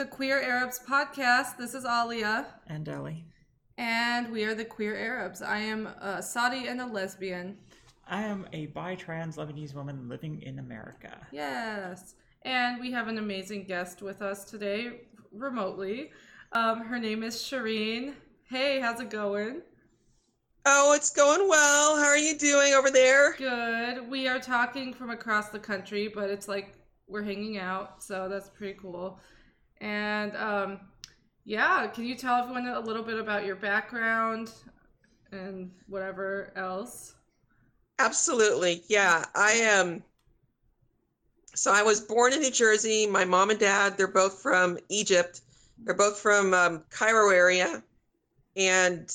Welcome to the Queer Arabs podcast. This is Alia, And Ellie. and we are the Queer Arabs. I am a Saudi and a lesbian. I am a bi trans Lebanese woman living in America. Yes. And we have an amazing guest with us today, remotely. Um, her name is Cherine. Hey, how's it going? Oh, it's going well. How are you doing over there? Good. We are talking from across the country, but it's like we're hanging out, so that's pretty cool. And um, yeah, can you tell everyone a little bit about your background and whatever else? Absolutely. Yeah, I am. so I was born in New Jersey. My mom and dad, they're both from Egypt. They're both from um, Cairo area, and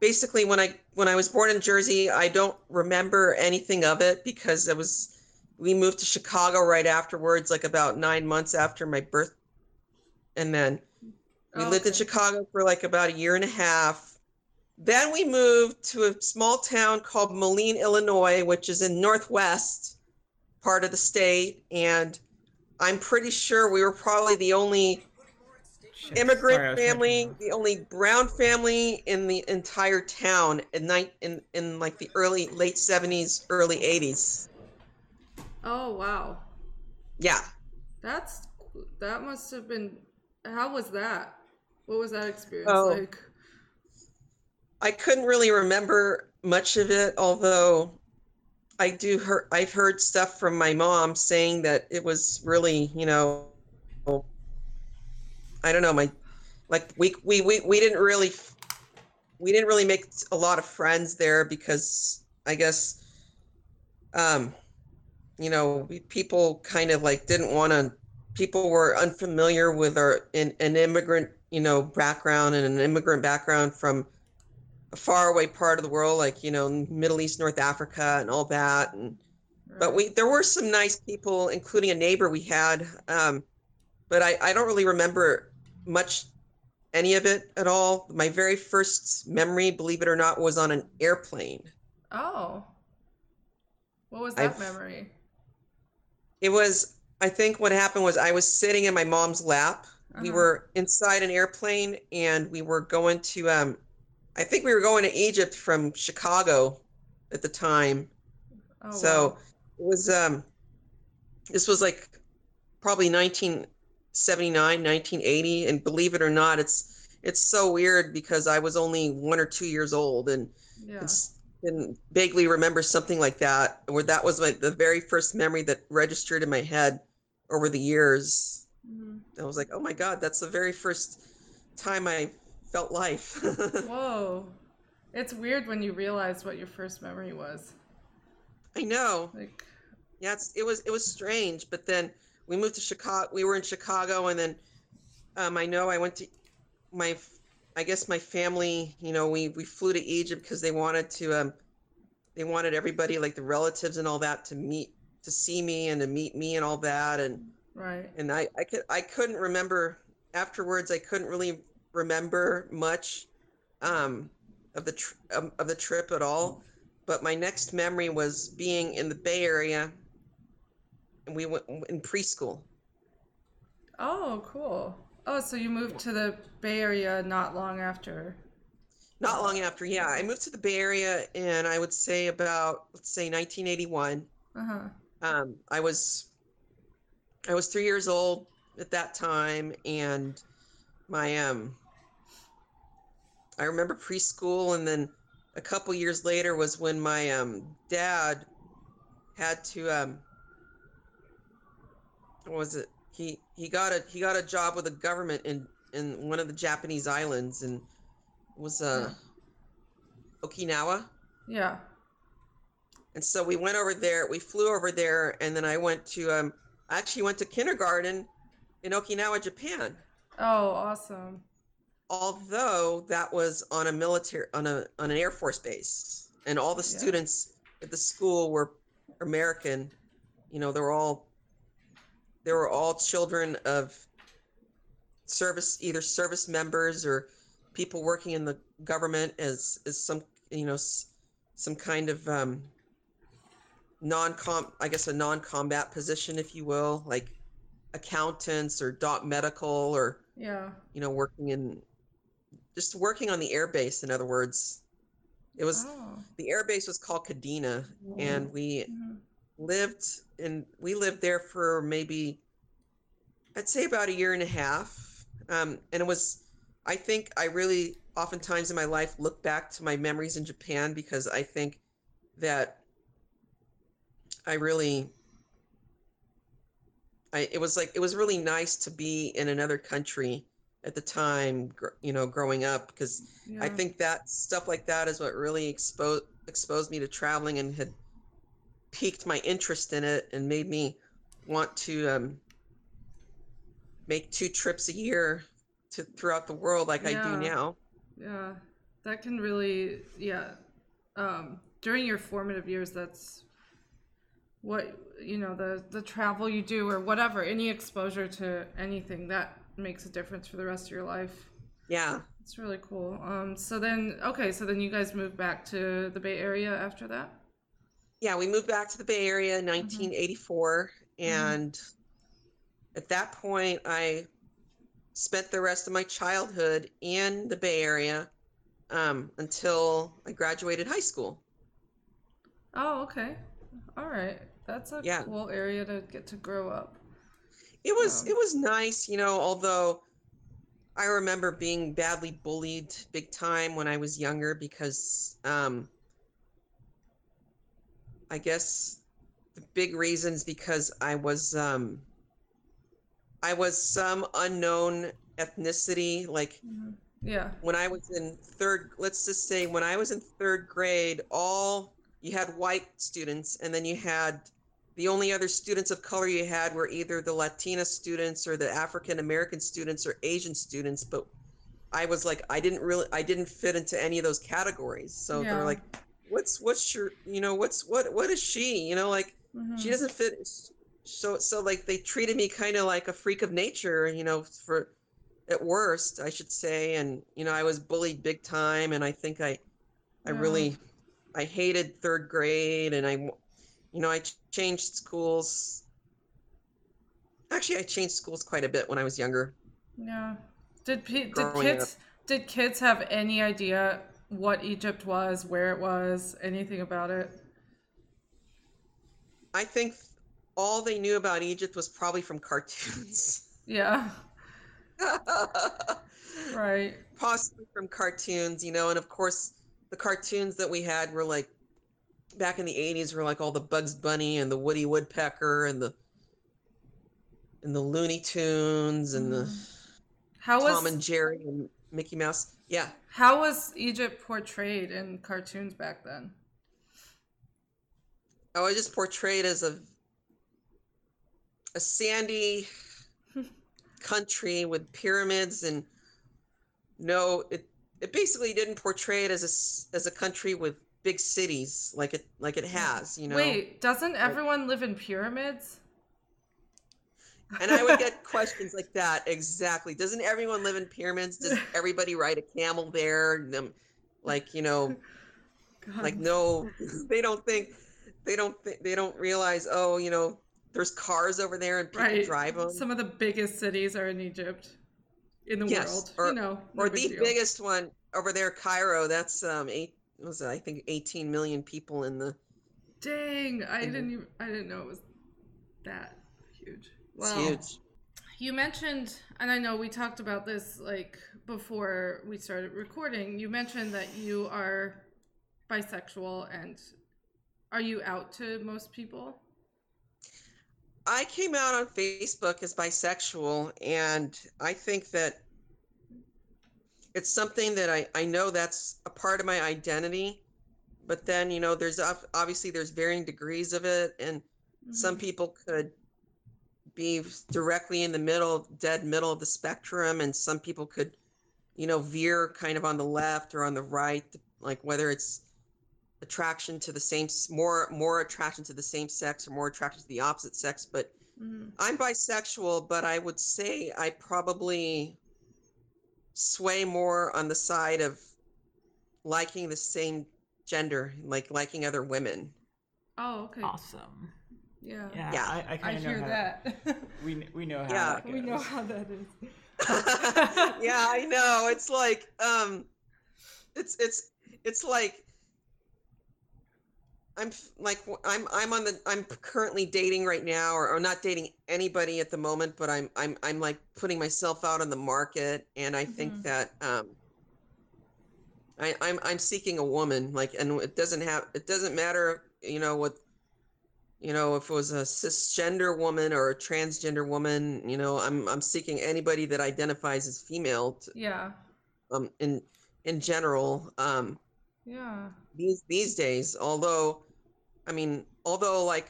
basically, when I when I was born in Jersey, I don't remember anything of it because it was we moved to Chicago right afterwards, like about nine months after my birth, and then we lived in Chicago for like about a year and a half. Then we moved to a small town called Moline, Illinois, which is in northwest part of the state. And I'm pretty sure we were probably the only sorry, immigrant was family, the only brown family in the entire town in night in, in like the early late 70s, early 80s. Oh wow, Yeah. that's that must have been. How was that? What was that experience Oh. like? I couldn't really remember much of it, although I do hear I've heard stuff from my mom saying that it was really, you know, I don't know, my like we we we, we didn't really we didn't really make a lot of friends there because I guess um you know, we, people kind of like didn't want to people were unfamiliar with our an, an immigrant, you know, background and an immigrant background from a faraway part of the world, like you know, Middle East, North Africa, and all that. And but we there were some nice people, including a neighbor we had. Um, but I I don't really remember much any of it at all. My very first memory, believe it or not, was on an airplane. Oh, what was that I've- memory? It was I think what happened was I was sitting in my mom's lap. We Uh-huh. were inside an airplane and we were going to um I think we were going to Egypt from Chicago at the time. Oh, so wow. it was um this was like probably 1979 1980 and believe it or not it's it's so weird because i was only one or two years old and yeah. it's and vaguely remember something like that where that was my the very first memory that registered in my head over the years Mhm. i was like oh my god that's the very first time i felt life Whoa. It's weird when you realize what your first memory was. i know Like, Yeah, it's, it was it was strange, but then we moved to Chicago. We were in Chicago, and then um, I know I went to my, I guess my family. You know, we we flew to Egypt because they wanted to. Um, they wanted everybody, like the relatives and all that, to meet to see me and to meet me and all that, and right. and I I could I couldn't remember afterwards. I couldn't really remember much um, of the tr- um, of the trip at all. But my next memory was being in the Bay Area, and we went in preschool. Oh, cool. Oh, so you moved to the Bay Area not long after. Not long after, yeah, I moved to the Bay Area, and I would say about let's say 1981. Uh huh. Um, I was I was three years old at that time, and my um I remember preschool, and then a couple years later was when my um dad had to um what was it he he got a he got a job with the government in in one of the Japanese islands and was uh Okinawa Yeah. and so we went over there. We flew over there, and then I went to um, I actually went to kindergarten in Okinawa, Japan. Oh, awesome. Although that was on a military on a on an air force base, and all the Yeah. students at the school were American. You know, they were all they were all children of service, either service members or people working in the government as as some you know some kind of um, non-com I guess a non-combat position, if you will, like accountants or doc medical or Yeah. you know working in just working on the air base. In other words, it was Oh. the air base was called Kadena, and we Mhm. lived in we lived there for maybe I'd say about a year and a half. Um, and it was I think I really oftentimes in my life look back to my memories in Japan because I think that I really I it was like it was really nice to be in another country at the time, gr- you know, growing up because I think that stuff like that is what really exposed exposed me to traveling and had piqued my interest in it and made me want to um, make two trips a year to throughout the world like I do now. Yeah, that can really, yeah. Um, during your formative years, that's what you know the the travel you do or whatever, any exposure to anything that makes a difference for the rest of your life. Yeah. It's really cool. Um, so then, okay, so then you guys moved back to the Bay Area after that. Yeah, we moved back to the Bay Area in 1984 and at that point I spent the rest of my childhood in the Bay Area um, until I graduated high school. Oh, okay. All right. That's a Yeah. cool area to get to grow up. It was Yeah. it was nice, you know, although I remember being badly bullied big time when I was younger because um I guess the big reasons because I was um I was some unknown ethnicity like Mhm. Yeah. when I was in third, let's just say when I was in third grade, all you had white students, and then you had the only other students of color you had were either the Latina students or the African American students or Asian students. But I was like, I didn't really, I didn't fit into any of those categories. So Yeah. they're like, what's, what's your, you know, what's, what, what is she? You know, like she Mhm. doesn't fit. So, so like they treated me kind of like a freak of nature, you know, for at worst, I should say. And, you know, I was bullied big time. And I think I, I Yeah. really, I hated third grade and i you know, I ch- changed schools. Actually, I changed schools quite a bit when I was younger. Yeah. Did pe- did kids did kids have any idea what Egypt was, where it was, anything about it? I think all they knew about Egypt was probably from cartoons. Yeah. Right. possibly from cartoons, you know, and of course the cartoons that we had were like back in the 80s were like all the Bugs Bunny and the Woody Woodpecker and the and the Looney Tunes and the How was Tom and Jerry and Mickey Mouse. Yeah. how was Egypt portrayed in cartoons back then? Oh, I was just portrayed as a a sandy country with pyramids and no it it basically didn't portray it as a as a country with big cities like it like it has you know Wait, doesn't everyone live in pyramids? And i would get questions like that exactly doesn't everyone live in pyramids does everybody ride a camel there like you know God. like no they don't think they don't think they don't realize oh you know there's cars over there and people right. drive them Some of the biggest cities are in Egypt, in the Yes, world. or- you know, no or big the deal. biggest one over there cairo that's um eight was it, i think 18 million people in the Dang, I didn't even I didn't know it was that huge. It's Wow. huge You mentioned, and I know we talked about this like before we started recording. You mentioned that you are bisexual, and are you out to most people? I came out on Facebook as bisexual, and I think that it's something that I, I know that's a part of my identity. But then, you know, there's obviously there's varying degrees of it, and some Mhm. people could be directly in the middle, dead middle of the spectrum, and some people could, you know, veer kind of on the left or on the right, like whether it's attraction to the same more more attraction to the same sex or more attraction to the opposite sex but Mhm. i'm bisexual but i would say i probably sway more on the side of liking the same gender like liking other women Oh, okay. Awesome. Yeah. Yeah, Yeah, I, I I kind of know hear how that. we we know how Yeah. that goes. we know how that is. yeah, I know. It's like um it's it's it's like I'm like w- I'm I'm on the I'm currently dating right now or, or not dating anybody at the moment, but I'm I'm I'm like putting myself out on the market and I think Mhm. that um I, I'm I'm seeking a woman, like, and it doesn't have it doesn't matter, you know, what, you know, if it was a cisgender woman or a transgender woman, you know, I'm I'm seeking anybody that identifies as female, to, Yeah. um, in in general, um, Yeah. these these days. Although, I mean, although like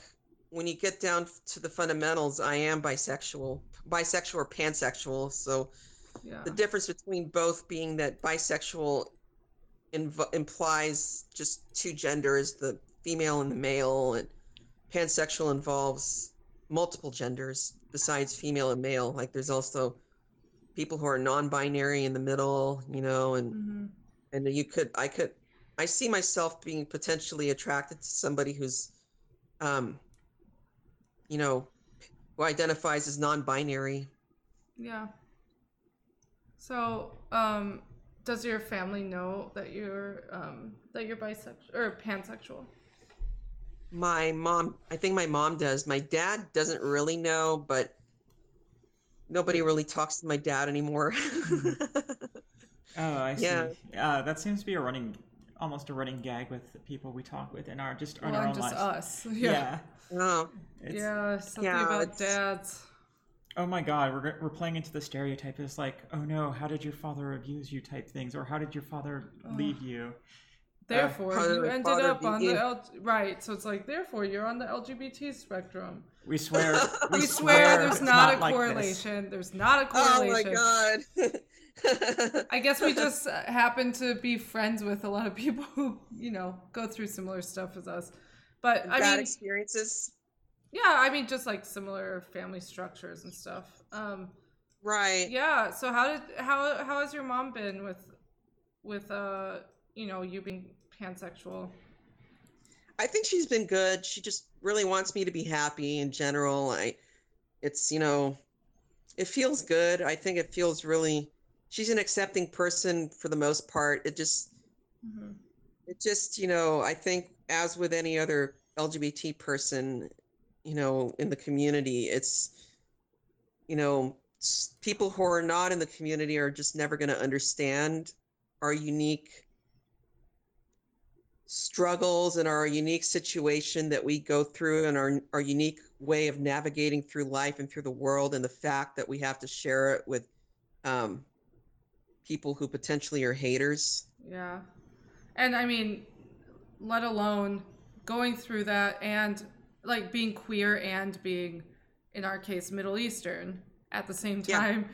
when you get down to the fundamentals, I am bisexual, bisexual or pansexual. So Yeah. the difference between both being that bisexual inv- implies just two genders, the female and the male, and pansexual involves multiple genders besides female and male. Like there's also people who are non-binary in the middle, you know, and hmm and you could I could I see myself being potentially attracted to somebody who's um you know who identifies as non-binary Yeah. So, um, does your family know that you're um that you're bisexual or pansexual? My mom, I think my mom does. My dad doesn't really know, but nobody really talks to my dad anymore. Oh, I see. Yeah. Uh, that seems to be a running, almost a running gag with the people we talk with in our just on Well, our and own just lives. us. Yeah. Yeah. oh, It's, Yeah. Something Yeah, about it's- dads. Oh my God, we're we're playing into the stereotype. It's like, oh no, how did your father abuse you? Type things, or how did your father leave you? Therefore, how did you ended up on the L- right. So it's like, therefore, you're on the LGBT spectrum. We swear. We, swear, there's it's not, a like this. correlation. There's not a correlation oh my god. I guess we just uh, happen to be friends with a lot of people who, you know, go through similar stuff as us. But I mean, experiences. yeah, I mean, just like similar family structures and stuff. Um, Right. yeah. So how did how how has your mom been with with uh you know you being pansexual? I think she's been good. She just really wants me to be happy in general. I it's, you know, it feels good. I think it feels really she's an accepting person for the most part. It just hmm it just, you know, I think as with any other LGBT person, you know, in the community, it's you know, people who are not in the community are just never going to understand our unique struggles and our unique situation that we go through and our our unique way of navigating through life and through the world and the fact that we have to share it with um, people who potentially are haters. Yeah. And I mean, let alone going through that and like being queer and being, in our case, Middle Eastern at the same time. Yeah. time.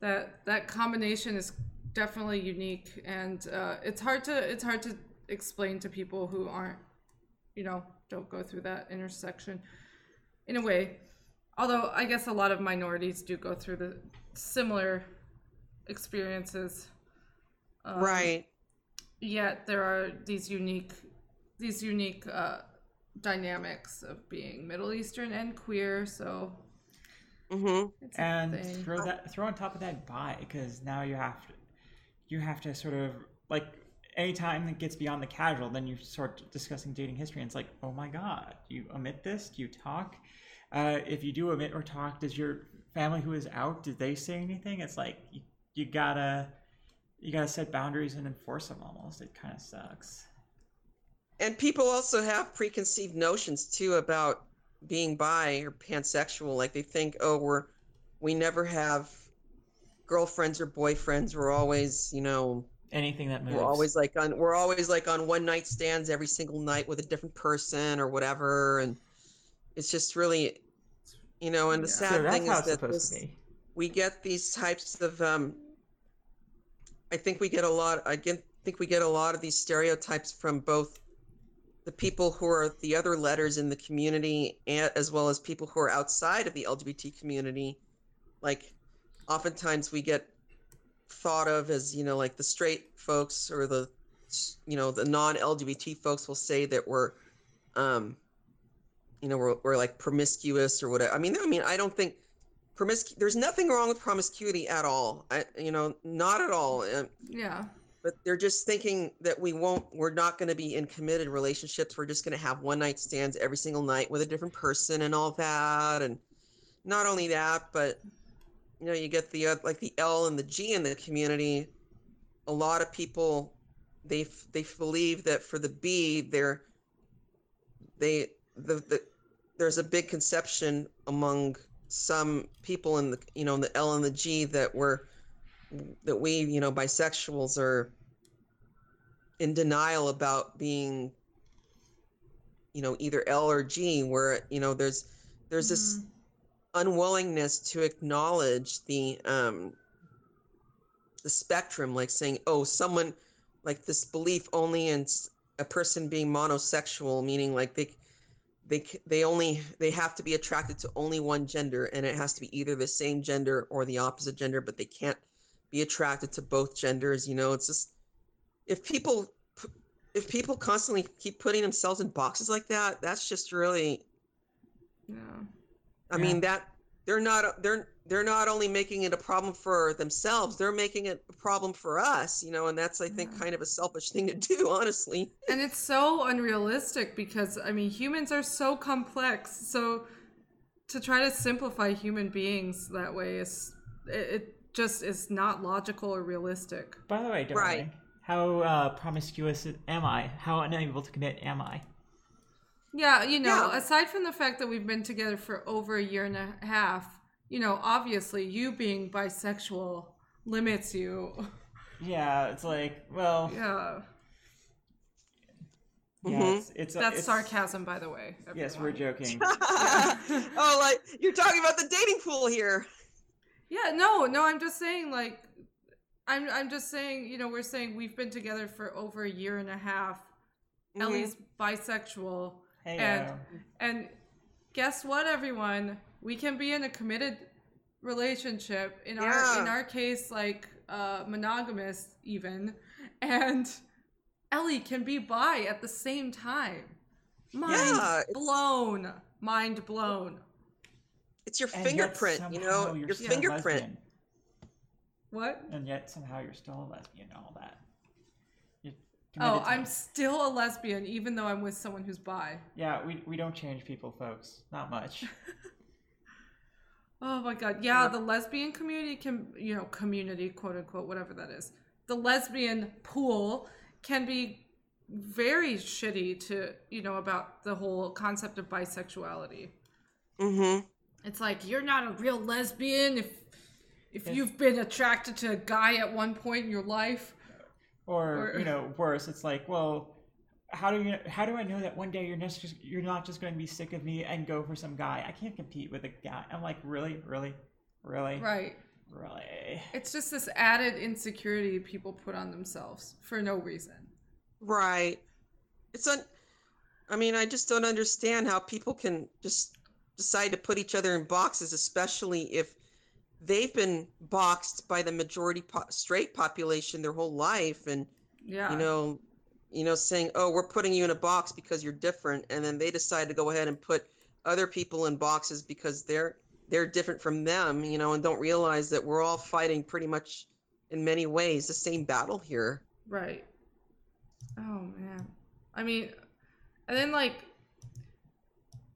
That that combination is definitely unique, and uh, it's hard to it's hard to explain to people who aren't, you know, don't go through that intersection. In a way, although I guess a lot of minorities do go through the similar experiences. Um, right. yet there are these unique these unique uh, dynamics of being Middle Eastern and queer. So Mm-hmm. and thing. throw that throw on top of that bi because now you have to you have to sort of like anytime that gets beyond the casual then you start discussing dating history and it's like oh my god you omit this? Do you talk? Uh, if you do omit or talk does your family who is out did they say anything? It's like you, you gotta you gotta set boundaries and enforce them almost. It kind of sucks. And people also have preconceived notions too about being bi or pansexual. Like they think, oh, we're we never have girlfriends or boyfriends. We're always, you know, anything that moves we're always like on we're always like on one night stands every single night with a different person or whatever. And it's just really, you know. And the Yeah. sad that's thing is that this, we get these types of um i think we get a lot i get, think we get a lot of these stereotypes from both the people who are the other letters in the community and, as well as people who are outside of the lgbt community like oftentimes we get thought of as you know like the straight folks or the you know the non-lgbt folks will say that we're um you know, we're, we're like promiscuous or whatever. I mean, I mean, I don't think promiscu- There's nothing wrong with promiscuity at all. I, you know, not at all. Uh, Yeah. but they're just thinking that we won't. We're not going to be in committed relationships. We're just going to have one night stands every single night with a different person and all that. And not only that, but you know, you get the uh, like the L and the G in the community. A lot of people they they believe that for the B, they're they the, the there's a big conception among some people in the you know in the L and the G that we're that we you know bisexuals are in denial about being you know either L or G where you know there's there's this Mhm. Unwillingness to acknowledge the um the spectrum like saying oh someone like this belief only in a person being monosexual meaning like they they they only they have to be attracted to only one gender and it has to be either the same gender or the opposite gender but they can't be attracted to both genders you know it's just if people if people constantly keep putting themselves in boxes like that that's just really Yeah. I Yeah. mean that they're not they're they're not only making it a problem for themselves, they're making it a problem for us, you know, and that's I think Yeah. kind of a selfish thing to do, honestly. And it's so unrealistic because I mean humans are so complex. So to try to simplify human beings that way is it, it just is not logical or realistic. By the way, darling, Right. how uh, promiscuous am I? How unable to commit am I? Yeah, you know, Yeah. aside from the fact that we've been together for over a year and a half, you know, obviously you being bisexual limits you. Yeah, it's like, well, Yeah. yeah, Mhm. it's, it's That's it's, sarcasm by the way. Yes, we're joking. oh, like you're talking about the dating pool here. Yeah, no, no, I'm just saying like I'm I'm just saying, you know, we're saying we've been together for over a year and a half. Mhm. Ellie's bisexual. Hey, And- And guess what everyone? We can be in a committed relationship. In our in our case like uh monogamous even. And Ellie can be bi at the same time. Mind Yeah, blown. Mind blown. It's your and fingerprint, you know, you're your still fingerprint. What? And yet somehow you're still a lesbian and all that. You're Oh, to I'm it. still a lesbian even though I'm with someone who's bi. Yeah, we, we don't change people, folks. Not much. Oh my god. Yeah, Yeah. the lesbian community can, you know, community, quote unquote, whatever that is. The lesbian pool can be very shitty to, you know, about the whole concept of bisexuality. Mm-hmm. It's like you're not a real lesbian if if Yes. you've been attracted to a guy at one point in your life. Or, Or- you know, worse, it's like, well, how do you how do I know that one day you're not just you're not just going to be sick of me and go for some guy? I can't compete with a guy. I'm like, really, really, really, Right. really. It's just this added insecurity people put on themselves for no reason. Right. It's un I mean, I just don't understand how people can just decide to put each other in boxes, especially if they've been boxed by the majority po- straight population their whole life and Yeah. you know you know saying oh we're putting you in a box because you're different and then they decide to go ahead and put other people in boxes because they're they're different from them you know and don't realize that we're all fighting pretty much in many ways the same battle here Right. Oh man. I mean, and then like,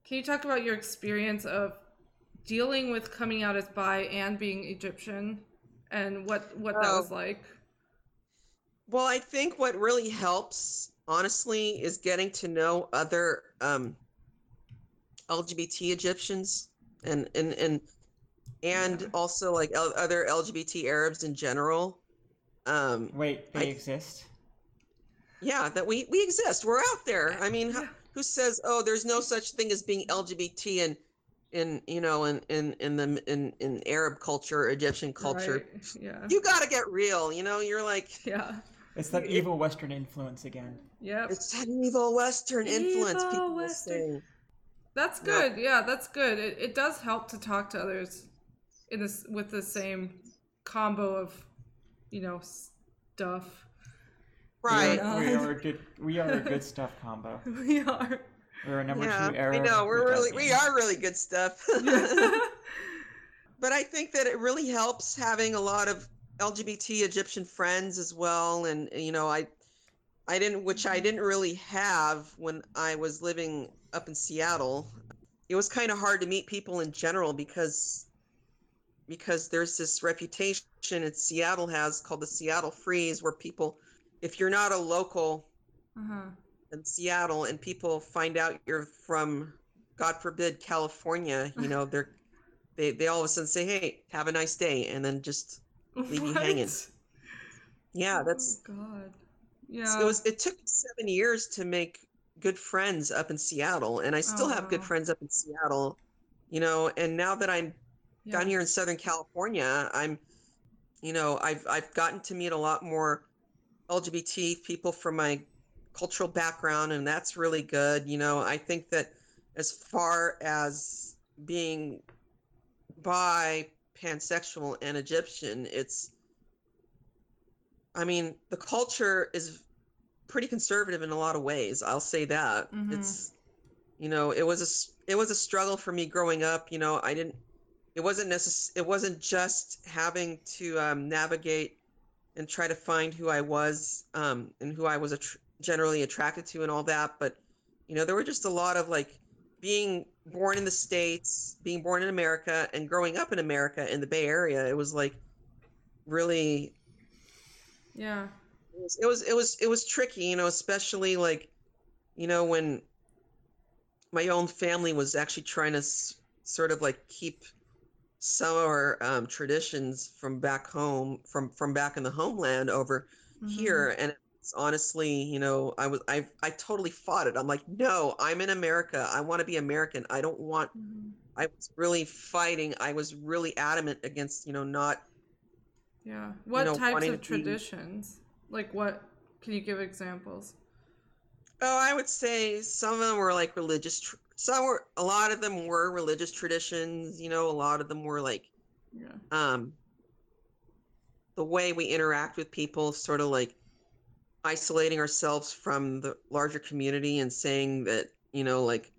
can you talk about your experience of dealing with coming out as bi and being Egyptian, and what what that was Oh. like? Well, I think what really helps, honestly, is getting to know other um, LGBT Egyptians and and and and Yeah. also like L- other LGBT Arabs in general. Um, Wait, they I- exist? yeah, that we we exist. We're out there. I mean, Yeah. who says, "Oh, there's no such thing as being LGBT in in you know in in in the in in Arab culture, Egyptian culture?" Right. Yeah. You got to get real. You know, you're like. Yeah. It's that it- evil Western influence again. Yep. It's that evil Western influence. Evil People will Western. say. That's Yeah. good. Yeah, that's good. It, it does help to talk to others in this with the same combo of, you know, stuff. Right. Uh, we are, we are a good we are a good stuff combo. We are. We're a number yeah, two error. I know we're really we are really good stuff. but I think that it really helps having a lot of LGBT Egyptian friends as well, and you know I I didn't which I didn't really have when I was living up in Seattle. It was kind of hard to meet people in general because because there's this reputation that Seattle has called the Seattle Freeze, where people, if you're not a local uh-huh. In Seattle and people find out you're from, God forbid, California, you know, they're they they all of a sudden say, "Hey, have a nice day," and then just Leave you hanging. Yeah, oh that's Oh, God. So Yeah. it was it took seven years to make good friends up in Seattle, and I still Oh, have good friends up in Seattle. You know, and now that I'm yeah. down here in Southern California, I'm, you know, I've I've gotten to meet a lot more LGBT people from my cultural background, and that's really good. You know, I think that as far as being bi, pansexual, and Egyptian, it's, I mean, the culture is pretty conservative in a lot of ways. I'll say that. Mhm. It's, you know, it was a it was a struggle for me growing up. You know, I didn't. It wasn't necess- It wasn't just having to um, navigate and try to find who I was um, and who I was attr generally attracted to and all that. But you know, there were just a lot of like being born in the states, being born in America, and growing up in America in the Bay Area. It was like really Yeah. it was it was it was it was tricky you know especially like you know when my own family was actually trying to s- sort of like keep some of our um, traditions from back home from from back in the homeland over Mhm. here and it's honestly you know i was i i totally fought it i'm like no i'm in america i want to be american i don't want Mhm. i was really fighting i was really adamant against you know not Yeah. What know, types of to be- traditions? Like what? Can you give examples? Oh, I would say some of them were like religious. Tr- some were, a lot of them were religious traditions. You know, a lot of them were like, Yeah. um, the way we interact with people, sort of like isolating ourselves from the larger community and saying that, you know, like,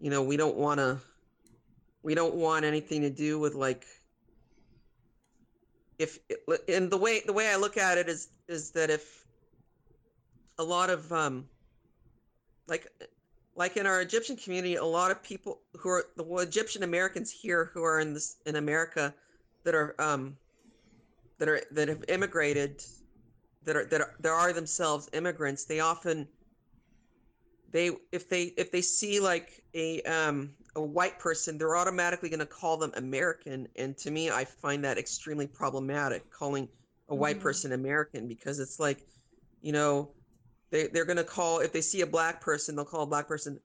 you know, we don't want to, we don't want anything to do with like, if, and the way, the way I look at it is, is that if a lot of, um, like like in our Egyptian community, a lot of people who are the Egyptian Americans here who are in this in America that are um that are that have immigrated that are that are, that are themselves immigrants, they often they if they if they see like a um a white person, they're automatically going to call them American, and to me, I find that extremely problematic calling a white Mhm. person American because it's like, you know, they they're gonna call if they see a black person, they'll call a black person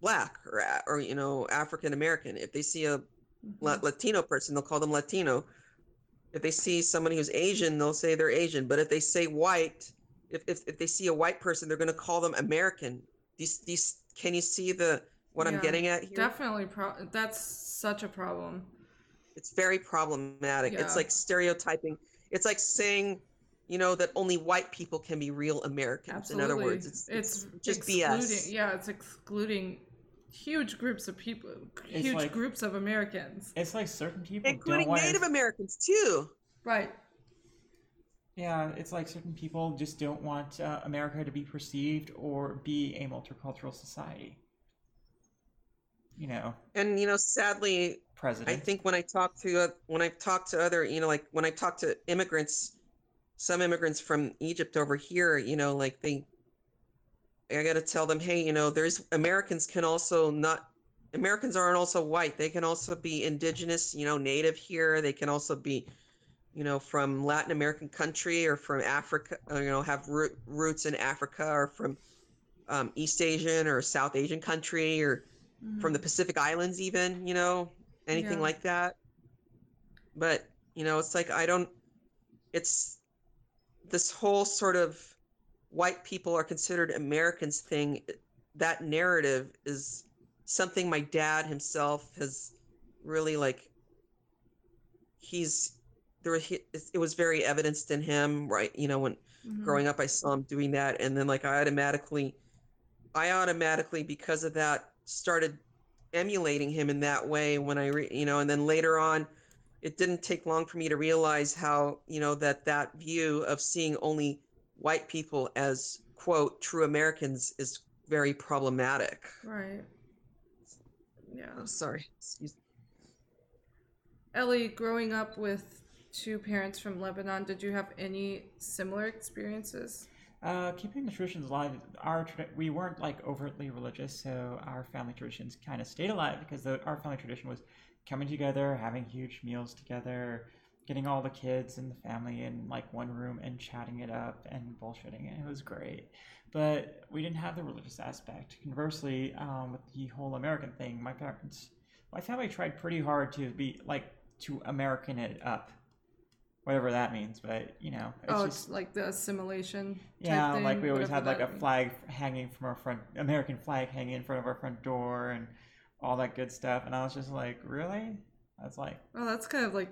black or or you know African American. If they see a La- Mhm. Latino person, they'll call them Latino. If they see somebody who's Asian, they'll say they're Asian. But if they say white, if if, if they see a white person, they're gonna call them American. These these can you see the what I'm getting at here? Definitely. Pro- that's such a problem. It's very problematic. Yeah. It's like stereotyping. It's like saying, you know, that only white people can be real Americans. Absolutely. In other words, it's, it's, just excluding, BS. Yeah, it's excluding huge groups of people, It's huge like- groups of Americans. It's like certain people Including don't want Native Americans too. Right. Yeah, it's like certain people just don't want uh, America to be perceived or be a multicultural society. You know, And you know, sadly, president. I think when I talk to uh, when I talk to other, you know, like when I talk to immigrants, some immigrants from Egypt over here, you know, like they, I got to tell them, hey, you know, there's Americans can also not, Americans aren't also white. They can also be indigenous, you know, native here. They can also be, you know, from Latin American country or from Africa, or, you know, have root, roots in Africa or from um, East Asian or South Asian country or from the Mhm. Pacific Islands, even, you know, anything Yeah. like that. But, you know, it's like, I don't, it's this whole sort of white people are considered Americans thing. That narrative is something my dad himself has really like, he's, there, Was, he, it was very evidenced in him, right? You know, when Mhm. growing up, I saw him doing that. And then, like, I automatically, I automatically, because of that, started emulating him in that way when I, re- you know, and then later on, it didn't take long for me to realize how, you know, that that view of seeing only white people as quote true Americans is very problematic. Right. Yeah. I'm sorry. Excuse Ellie, growing up with two parents from Lebanon, did you have any similar experiences? Uh, keeping the traditions alive, our tra- we weren't like overtly religious, so our family traditions kind of stayed alive because the, our family tradition was coming together, having huge meals together, getting all the kids and the family in like one room and chatting it up and bullshitting it. It was great, but we didn't have the religious aspect. Conversely, um, with the whole American thing, my parents, my family tried pretty hard to be like to American it up, whatever that means. But you know, it's oh, just it's like the assimilation. Yeah, thing, like we always had like a means. flag hanging from our front, American flag hanging in front of our front door, and all that good stuff. And I was just like, really? That's like, Oh, that's kind of like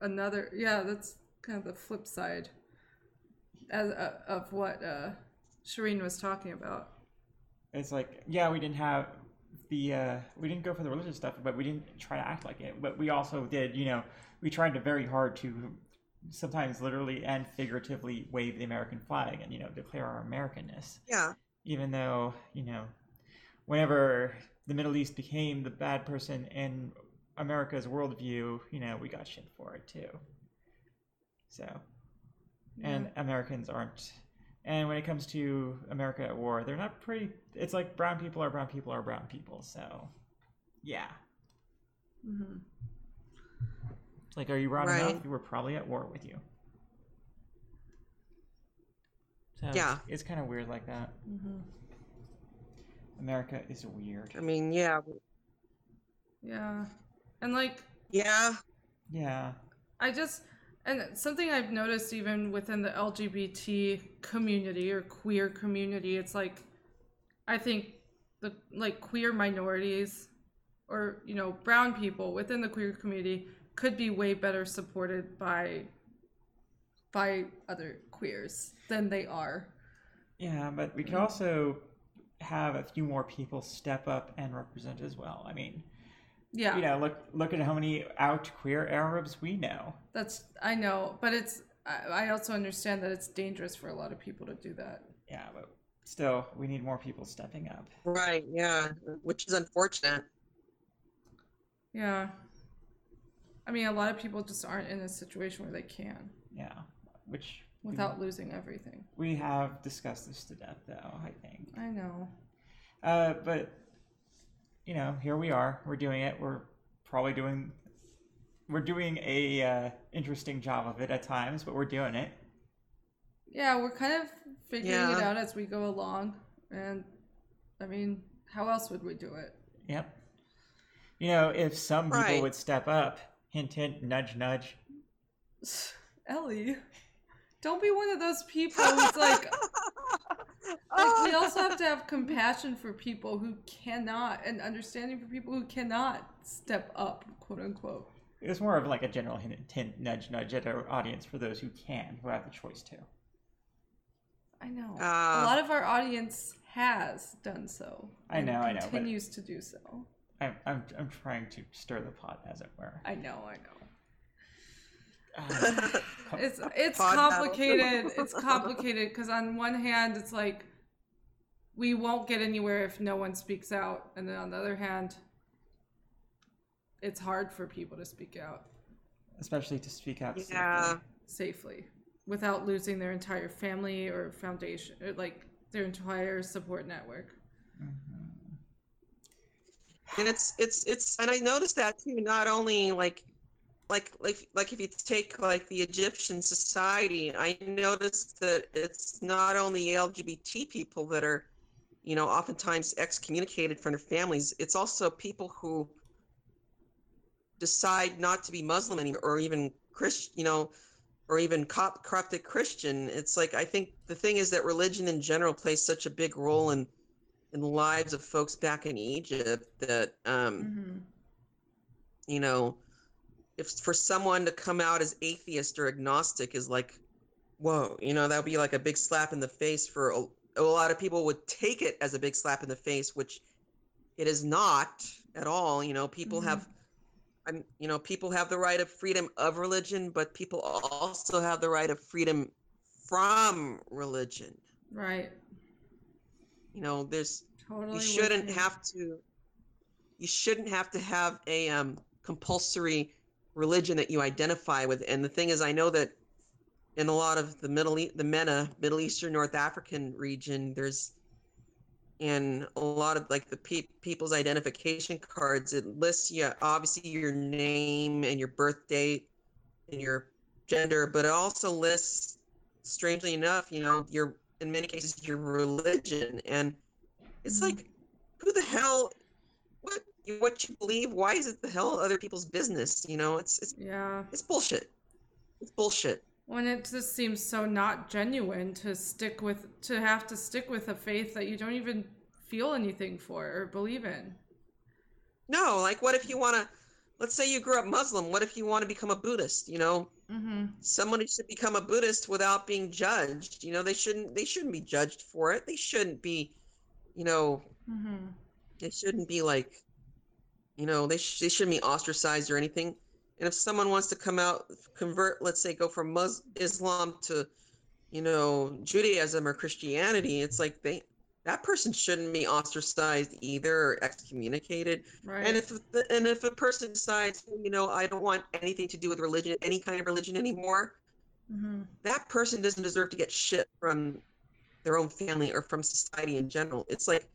another. Yeah, that's kind of the flip side as, uh, of what uh, Cherine was talking about. it's like, yeah, we didn't have the, uh, we didn't go for the religious stuff, but we didn't try to act like it. But we also did, you know, we tried to very hard to sometimes literally and figuratively wave the American flag and you know declare our Americanness. Yeah. even though you know whenever the middle east became the bad person in america's worldview you know we got shit for it too. So and americans aren't and when it comes to america at war they're not pretty it's like brown people are brown people are brown people so yeah. Hmm like are you brown Right. enough? We were probably at war with you. So Yeah. it's, it's kind of weird like that. Hmm america is weird. I mean, yeah. Yeah, and like Yeah. yeah I just and something I've noticed even within the LGBT community or queer community, it's like I think the like queer minorities or you know brown people within the queer community could be way better supported by by other queers than they are. Yeah, but we could Mm. also have a few more people step up and represent as well. I mean, Yeah, you know, look look at how many out queer Arabs we know. that's I know, but it's I, I also understand that it's dangerous for a lot of people to do that. Yeah, but still, we need more people stepping up. Right. Yeah. Which is unfortunate. Yeah. I mean, a lot of people just aren't in a situation where they can Yeah, which we- without losing everything. we have discussed this to death, though. I think. I know. Uh, but you know, here we are. We're doing it. We're probably doing. We're doing a uh, interesting job of it at times, but we're doing it. Yeah, we're kind of figuring it out as we go along. And I mean, how else would we do it? Yep. You know, if some people would step up, hint, hint, nudge, nudge. Ellie, don't be one of those people who's like, like we also have to have compassion for people who cannot and understanding for people who cannot step up, quote unquote. It's more of like a general hint, hint, nudge, nudge at our audience for those who can, who have the choice to. I know. a Uh, lot of our audience has done so. I and know, I know, Continues to do so. I'm, I'm, I'm trying to stir the pot, as it were. I know, I know. Uh, It's it's Pod complicated. it's complicated because on one hand, it's like we won't get anywhere if no one speaks out, and then on the other hand, it's hard for people to speak out especially to speak out. safely. Yeah. safely without losing their entire family or foundation, or like their entire support network. Mhm. and it's it's it's and i noticed that too not only like like like like if you take like the egyptian society i noticed that it's not only lgbt people that are you know oftentimes excommunicated from their families it's also people who decide not to be muslim anymore or even christian you know or even cop corrupted christian. It's like i think the thing is that religion in general plays such a big role in in the lives of folks back in Egypt that um, hmm you know if for someone to come out as atheist or agnostic is like whoa you know that would be like a big slap in the face for a, a lot of people would take it as a big slap in the face, which it is not at all. You know, people Mhm. have, I'm, you know, people have the right of freedom of religion, but people also have the right of freedom from religion. Right. You know, there's Totally. you shouldn't have to you shouldn't have to have a um, compulsory religion that you identify with. And the thing is i know that in a lot of the middle the mena middle eastern north african region there's in a lot of like the pe- people's identification cards it lists yeah obviously your name and your birth date and your gender but it also lists strangely enough you know your in many cases your religion. And it's like who the hell what what you believe why is it the hell other people's business you know it's it's Yeah. it's bullshit it's bullshit When it just seems so not genuine to stick with to have to stick with a faith that you don't even feel anything for or believe in. no like what if you want to let's say you grew up muslim what if you want to become a buddhist you know Mm-hmm. someone should become a buddhist without being judged you know they shouldn't they shouldn't be judged for it they shouldn't be you know Mm-hmm. they shouldn't be like you know they, sh- they shouldn't be ostracized or anything and if someone wants to come out convert let's say go from Mus- islam to you know judaism or christianity it's like they that person shouldn't be ostracized either or excommunicated Right. and if the, and if a person decides you know i don't want anything to do with religion any kind of religion anymore mm-hmm. that person doesn't deserve to get shit from their own family or from society in general. It's like,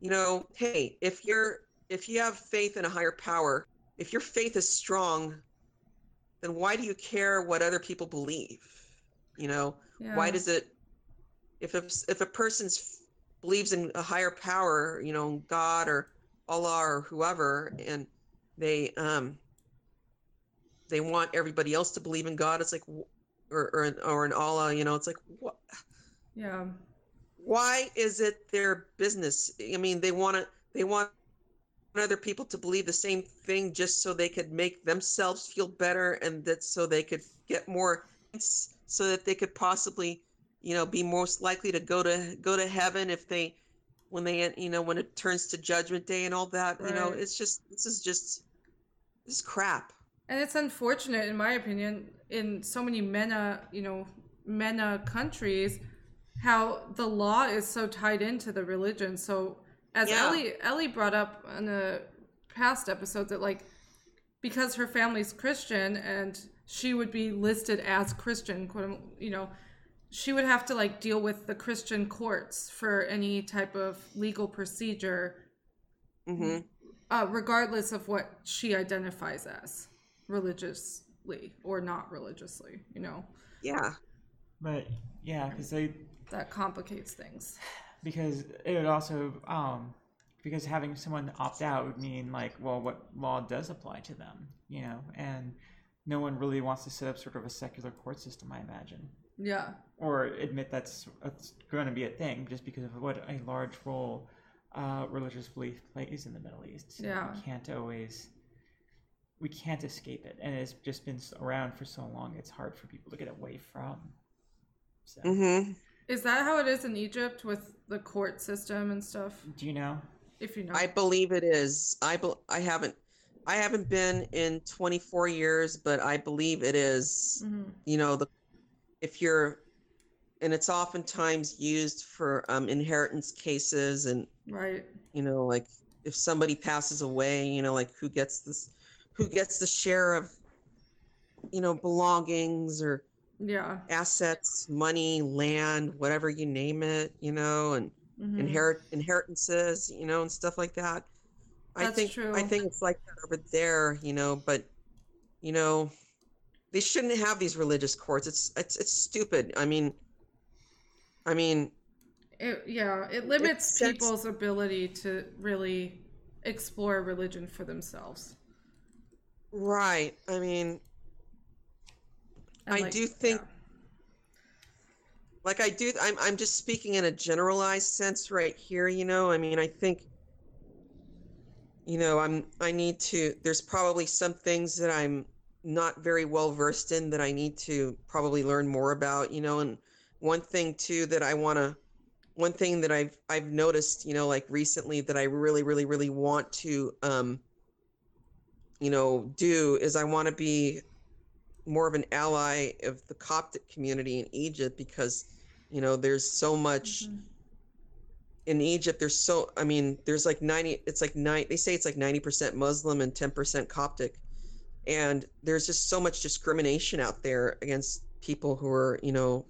you know, hey, if you're if you have faith in a higher power, if your faith is strong, then why do you care what other people believe? You know, Yeah. why does it if a, if a person's believes in a higher power, you know, God or Allah or whoever, and they um they want everybody else to believe in God, it's like or or or in Allah, you know, it's like what Yeah. why is it their business? I mean, they want to they want other people to believe the same thing just so they could make themselves feel better and that so they could get more so that they could possibly, you know, be most likely to go to go to heaven if they when they you know when it turns to judgment day and all that, you know, it's just this is just this is crap. And it's unfortunate, in my opinion, in so many MENA, you know, MENA countries, how the law is so tied into the religion. So, as Yeah. Ellie Ellie brought up in a past episode, that like because her family's Christian and she would be listed as Christian, quote, unquote, you know, she would have to like deal with the Christian courts for any type of legal procedure hmm uh, regardless of what she identifies as religiously or not religiously you know Yeah. But yeah, because they that complicates things because it would also um because having someone opt out would mean like well what law does apply to them you know and no one really wants to set up sort of a secular court system i imagine. Yeah. Or admit that's, that's going to be a thing just because of what a large role uh, religious belief plays in the middle east. So Yeah. we can't always we can't escape it and it's just been around for so long it's hard for people to get away from so. Hmm is that how it is in egypt with the court system and stuff do you know if you know I believe it is. I bel I haven't I haven't been in 24 years, but I believe it is. Mhm. You know, the if you're and it's oftentimes used for um, inheritance cases and right you know like if somebody passes away, you know like who gets this who gets the share of you know belongings or yeah assets, money, land, whatever you name it, you know, and Mhm. inherit inheritances, you know, and stuff like that. I That's think true. I think it's like that over there, you know, but you know, they shouldn't have these religious courts. It's it's it's stupid. I mean I mean, it, yeah it limits sets- people's ability to really explore religion for themselves right. I mean, I like, do think- yeah. like I do I'm I'm just speaking in a generalized sense right here, you know. I mean, I think you know, I'm I need to there's probably some things that I'm not very well versed in that I need to probably learn more about, you know, and one thing too that I want to one thing that I've I've noticed, you know, like recently that I really, really, really want to, um, you know, do is I want to be more of an ally of the Coptic community in Egypt because, you know, there's so much Mhm. in Egypt. There's so, I mean, there's like 90, it's like nine, they say it's like 90% Muslim and 10% Coptic. And there's just so much discrimination out there against people who are, you know,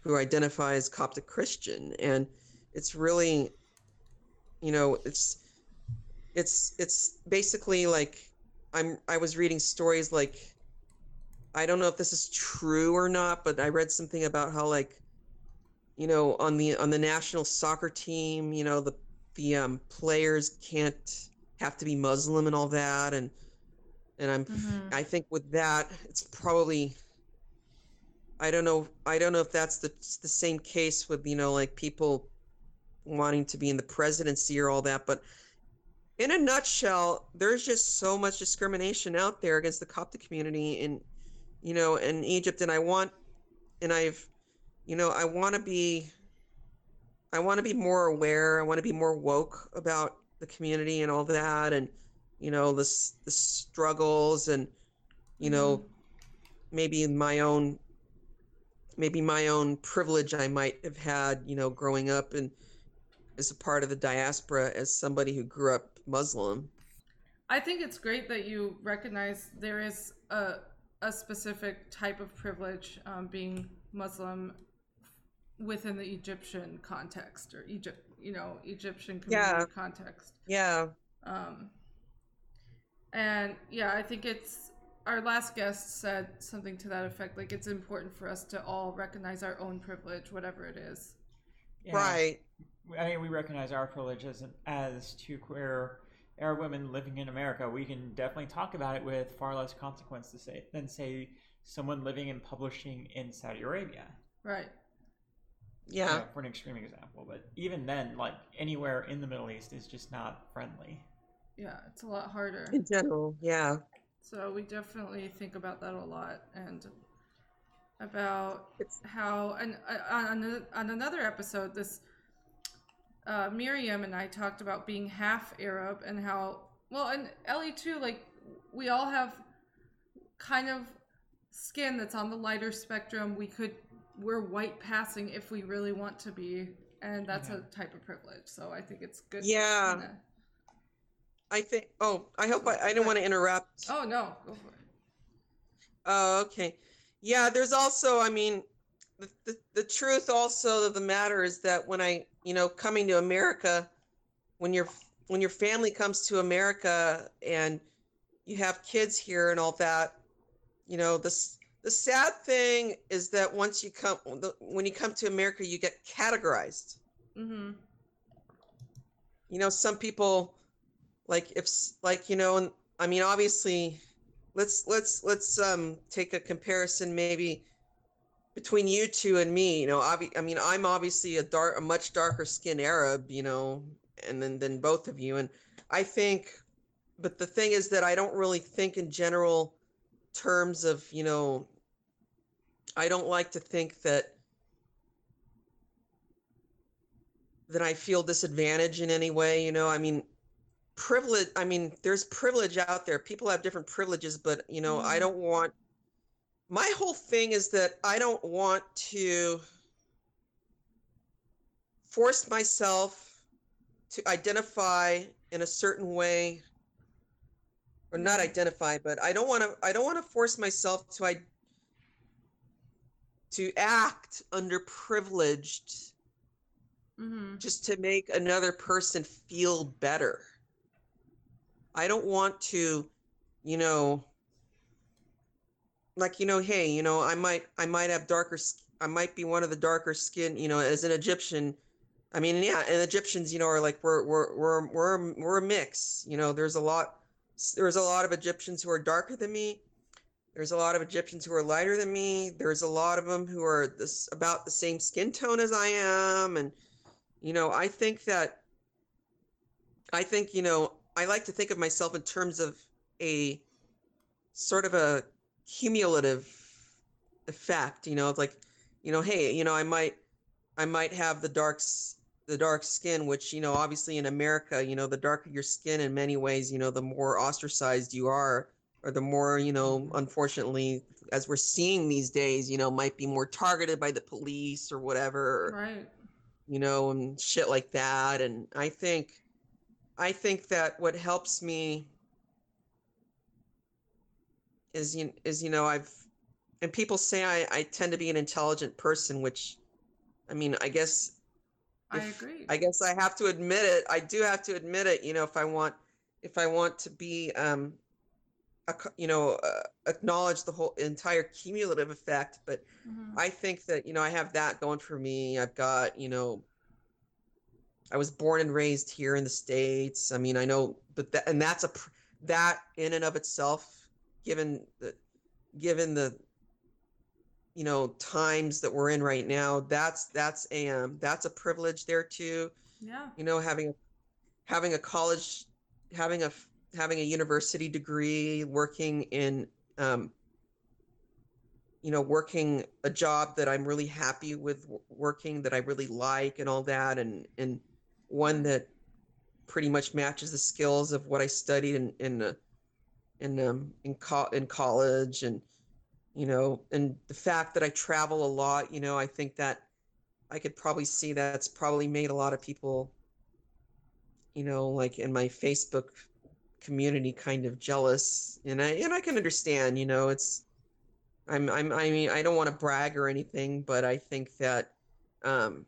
who identify as Coptic Christian. And it's really, you know, it's, it's, it's basically like, I'm, I was reading stories like, I don't know if this is true or not, but I read something about how like, you know, on the on the national soccer team, you know, the the um, players can't have to be Muslim and all that, and and I'm Mhm. I think with that, it's probably I don't know I don't know if that's the the same case with you know like people wanting to be in the presidency or all that, but in a nutshell, there's just so much discrimination out there against the Coptic community in you know in Egypt, and I want and I've you know I want to be I want to be more aware. I want to be more woke about the community and all that, and you know the s- the struggles and you know mm-hmm. maybe in my own maybe my own privilege I might have had you know growing up and as a part of the diaspora as somebody who grew up Muslim. I think it's great that you recognize there is a a specific type of privilege um, being Muslim within the Egyptian context or Egypt, you know, Egyptian community Yeah. context. Yeah, Um, and yeah, I think it's our last guest said something to that effect. Like it's important for us to all recognize our own privilege, whatever it is. Yeah. right. I mean, we recognize our privilege as, as two queer Arab women living in America. We can definitely talk about it with far less consequence to say than say someone living and publishing in Saudi Arabia. Right. you Yeah. know, for an extreme example. But even then, like anywhere in the Middle East is just not friendly. Yeah, it's a lot harder. In general, yeah. So we definitely think about that a lot and about It's- how and uh, on on another episode this uh, Miriam and I talked about being half Arab and how well and Ellie too like we all have kind of skin that's on the lighter spectrum we could we're white passing if we really want to be and that's Yeah. a type of privilege so I think it's good Yeah. kinda- I think. Oh, I hope I, I didn't want to interrupt. oh no go for it Oh, okay. Yeah, there's also, I mean, the, the, the truth also of the matter is that when I, you know, coming to America, when your when your family comes to America and you have kids here and all that, you know, this the sad thing is that once you come the- when you come to America, you get categorized. Mm-hmm. you know some people like if like you know and i mean obviously let's let's let's um take a comparison maybe between you two and me you know obvi- i mean i'm obviously a dark a much darker skinned arab you know and then than both of you and i think but the thing is that i don't really think in general terms of you know i don't like to think that that I feel disadvantaged in any way. You know, I mean, privilege. I mean, there's privilege out there. People have different privileges, but you know, I Mhm. don't want. My whole thing is that I don't want to force myself to identify in a certain way or not Mhm. identify but i don't want to i don't want to force myself to i to act underprivileged mhm just to make another person feel better. I don't want to, you know, like you know, hey, you know, I might I might have darker I might be one of the darker skin, you know, as an Egyptian. I mean, yeah, and Egyptians, you know, are like we're we're we're we're we're a mix. You know, there's a lot there's a lot of Egyptians who are darker than me. There's a lot of Egyptians who are lighter than me. There's a lot of them who are this about the same skin tone as I am and you know, I think that I think, you know, I like to think of myself in terms of a sort of a cumulative effect, you know, it's like, you know, hey, you know, I might I might have the dark s- the dark skin, which you know, obviously in America, you know, the darker your skin, in many ways, you know, the more ostracized you are, or the more you know, unfortunately, as we're seeing these days, you know, might be more targeted by the police or whatever, Right. you know, and shit like that. And I think, I think that what helps me is you is you know I've and people say I, I tend to be an intelligent person, which I mean I guess I agree. I guess I have to admit it. I do have to admit it. You know, if I want, if I want to be, um, a, you know, uh, acknowledge the whole entire cumulative effect. But Mhm. I think that you know I have that going for me. I've got you know, I was born and raised here in the states. I mean, I know, but that and that's a that in and of itself, given the given the you know times that we're in right now that's that's a um, that's a privilege there too yeah. you know having having a college having a having a university degree working in um, you know working a job that i'm really happy with working that i really like and all that and and one that pretty much matches the skills of what i studied in in in um in, co- in college and you know and the fact that i travel a lot you know i think that i could probably see that's probably made a lot of people you know like in my facebook community kind of jealous. And i and i can understand you know it's i'm i'm i mean i don't want to brag or anything but i think that um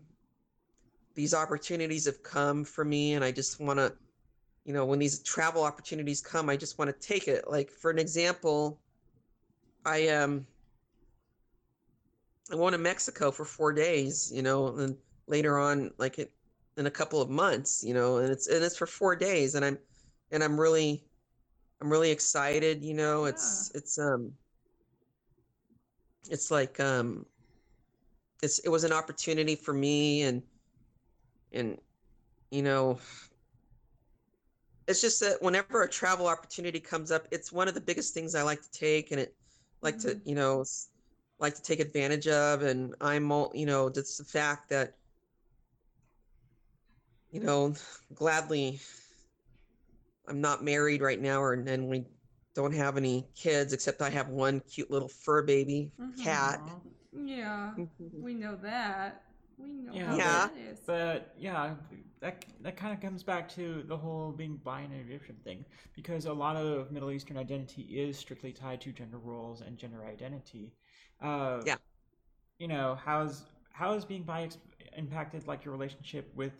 these opportunities have come for me and i just want to you know when these travel opportunities come i just want to take it. Like for an example i um i went to mexico for four days you know and later on like it in a couple of months you know and it's and it's for four days and i'm and i'm really i'm really excited you know it's it's um it's like um it's it was an opportunity for me and and you know it's just that whenever a travel opportunity comes up it's one of the biggest things i like to take and it like to Mhm. you know like to take advantage of and i'm all you know just the fact that you know gladly i'm not married right now or and we don't have any kids except i have one cute little fur baby Mhm. cat Yeah. We know that. We know Yeah, how Yeah. that is. But yeah, that that kind of comes back to the whole being bi and Egyptian thing, because a lot of Middle Eastern identity is strictly tied to gender roles and gender identity. Uh, Yeah. You know, how's how is being bi impacted like your relationship with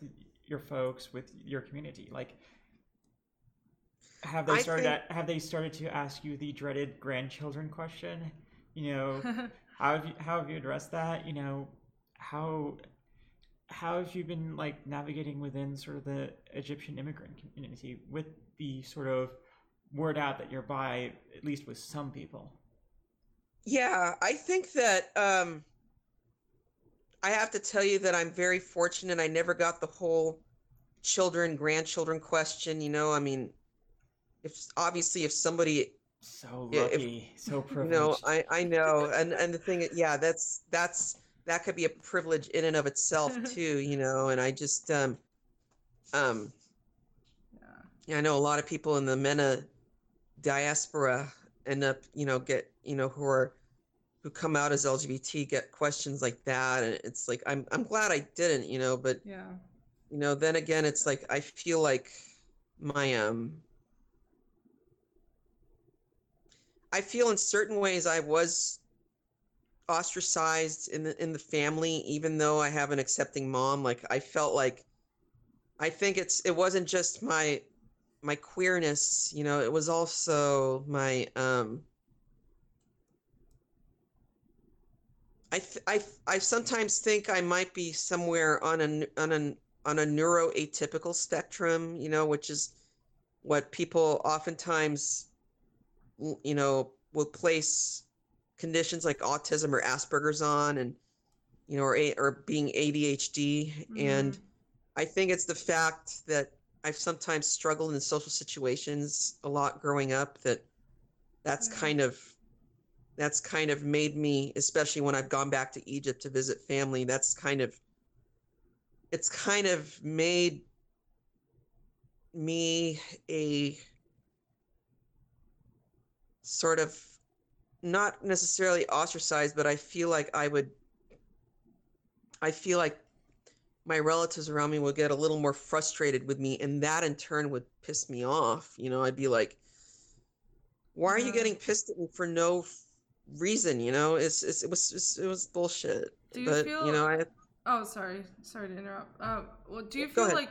your folks, with your community? Like, have they I started? think- a- have they started to ask you the dreaded grandchildren question? You know, how have you how have you addressed that you know how how have you been like navigating within sort of the egyptian immigrant community with the sort of word out that you're by at least with some people Yeah, I think that um I have to tell you that I'm very fortunate. I never got the whole children, grandchildren question, you know. I mean, if obviously if somebody, so Yeah, if- lucky so you privileged know, I I know, and and the thing, yeah, that's that's that could be a privilege in and of itself too, you know. And I just um um yeah. I know a lot of people in the MENA diaspora end up, you know, get, you know, who are who come out as LGBT get questions like that, and it's like I'm I'm glad I didn't, you know, but Yeah. you know, then again, it's like I feel like my um I feel in certain ways I was ostracized in the in the family, even though I have an accepting mom. Like I felt like I think it's it wasn't just my my queerness, you know, it was also my um I th- I I sometimes think I might be somewhere on a on a on a neuroatypical spectrum, you know, which is what people oftentimes you know will place conditions like autism or Asperger's on and you know or or being ADHD and Mhm. I think it's the fact that I've sometimes struggled in social situations a lot growing up that that's Yeah. kind of that's kind of made me especially when I've gone back to Egypt to visit family that's kind of it's kind of made me a sort of not necessarily ostracized, but I feel like I would I feel like my relatives around me would get a little more frustrated with me and that in turn would piss me off. You know, I'd be like, why are you getting pissed at me for no reason? You know, it's, it's it was it's, it was bullshit. Do you but feel- you know, I Oh, sorry. Sorry to interrupt. Uh, well, do you feel ahead. like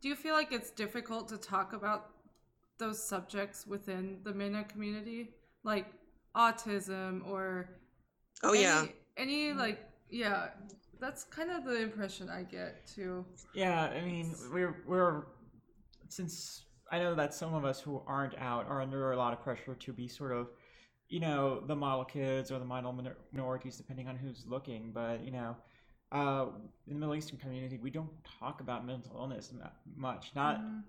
do you feel like it's difficult to talk about those subjects within the MENA community, like autism or oh any, yeah, any like yeah, that's kind of the impression I get too. Yeah, I mean, we're we're since I know that some of us who aren't out are under a lot of pressure to be sort of, you know, the model kids or the model minor- minorities, depending on who's looking. But you know, uh, in the Middle Eastern community, we don't talk about mental illness much. Not Mhm.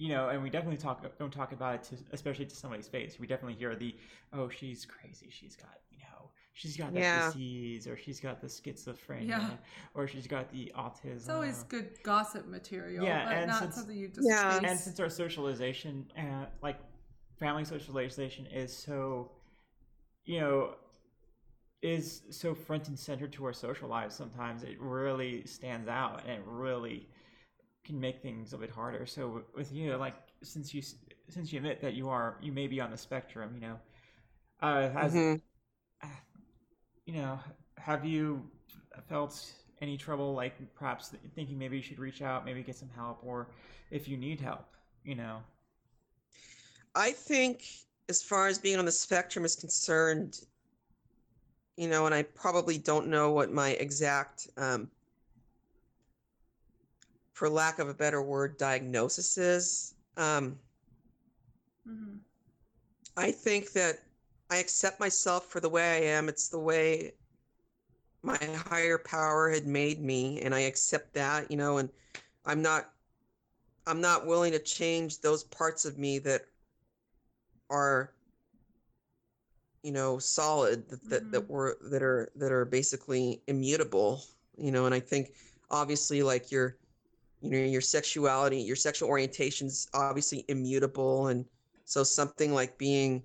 You know, and we definitely talk don't talk about it to especially to somebody's face. We definitely hear the oh she's crazy, she's got you know she's got that Yeah. disease or she's got the schizophrenia Yeah. or she's got the autism. It's always good gossip material, Yeah, but and not since- something you just Yeah. and since our socialization uh, like family socialization is so you know is so front and center to our social lives sometimes it really stands out and it really can make things a bit harder so with you like since you since you admit that you are you may be on the spectrum you know uh has Mhm. you know have you felt any trouble like perhaps thinking maybe you should reach out maybe get some help or if you need help you know I think as far as being on the spectrum is concerned, you know, and I probably don't know what my exact, um, for lack of a better word, diagnosis is. Um, Mhm. I think that I accept myself for the way I am. It's the way my higher power had made me, and I accept that, you know, and I'm not I'm not willing to change those parts of me that are you know solid that that, that Mhm. were that are that are basically immutable you know and i think obviously like your you know your sexuality your sexual orientation's obviously immutable and so something like being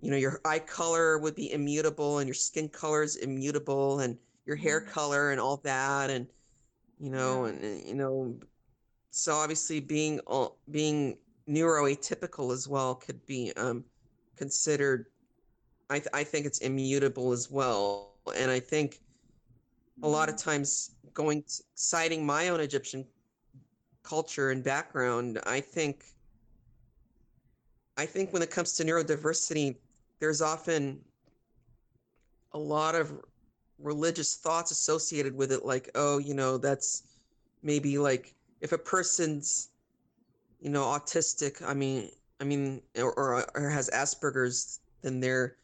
you know your eye color would be immutable and your skin color is immutable and your hair Mhm. color and all that and you know and and, you know so obviously being all- being neuroatypical as well could be um considered I, th- I think it's immutable as well and i think a lot of times going t- citing my own egyptian culture and background i think i think when it comes to neurodiversity there's often a lot of religious thoughts associated with it like oh you know that's maybe like if a person's you know autistic i mean i mean or, or, has asperger's then they're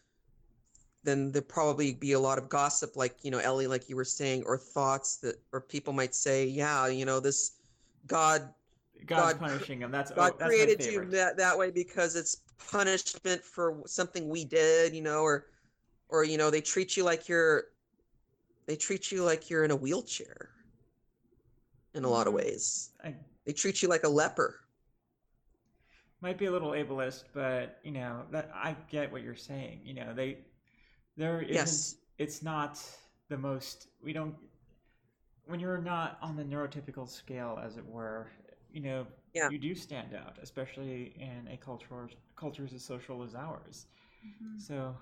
then there'd probably be a lot of gossip like you know ellie like you were saying or thoughts that or people might say yeah you know this god god's God punishing him that's god oh, that's created you that, that way because it's punishment for something we did you know or or you know they treat you like you're they treat you like you're in a wheelchair in a lot of Mhm. ways I, they treat you like a leper might be a little ableist, but you know that I get what you're saying. You know, they there isn't. Yes. It's not the most. We don't. When you're not on the neurotypical scale, as it were, you know, Yeah. you do stand out, especially in a culture culture as social as ours. Mhm. So,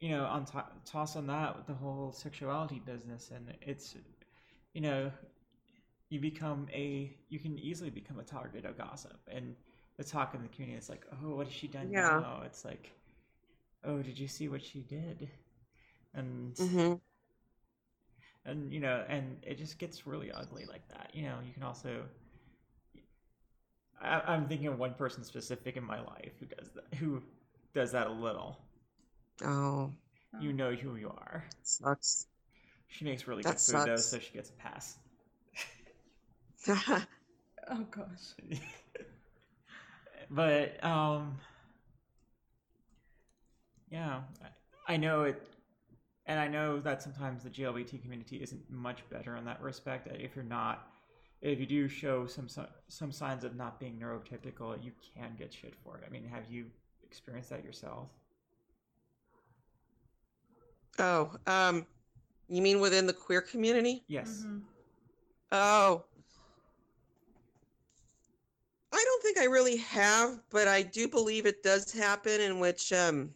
you know, on to- toss on that with the whole sexuality business, and it's, you know, you become a, you can easily become a target of gossip, and the talk in the community is like, oh, what has she done Yeah. now? It's like, oh, did you see what she did? And hmm and you know, and it just gets really ugly like that. You know, you can also. I, I'm thinking of one person specific in my life who does that. Who does that a little. oh You know who you are. sucks She makes really That good food though, so she gets a pass. Oh gosh. but um, yeah, I- I know it. And I know that sometimes the GLBT community isn't much better in that respect. If you're not, if you do show some some signs of not being neurotypical, you can get shit for it. I mean, have you experienced that yourself? Oh, um, you mean within the queer community? Yes. Mhm. Oh. I don't think I really have, but I do believe it does happen in which um,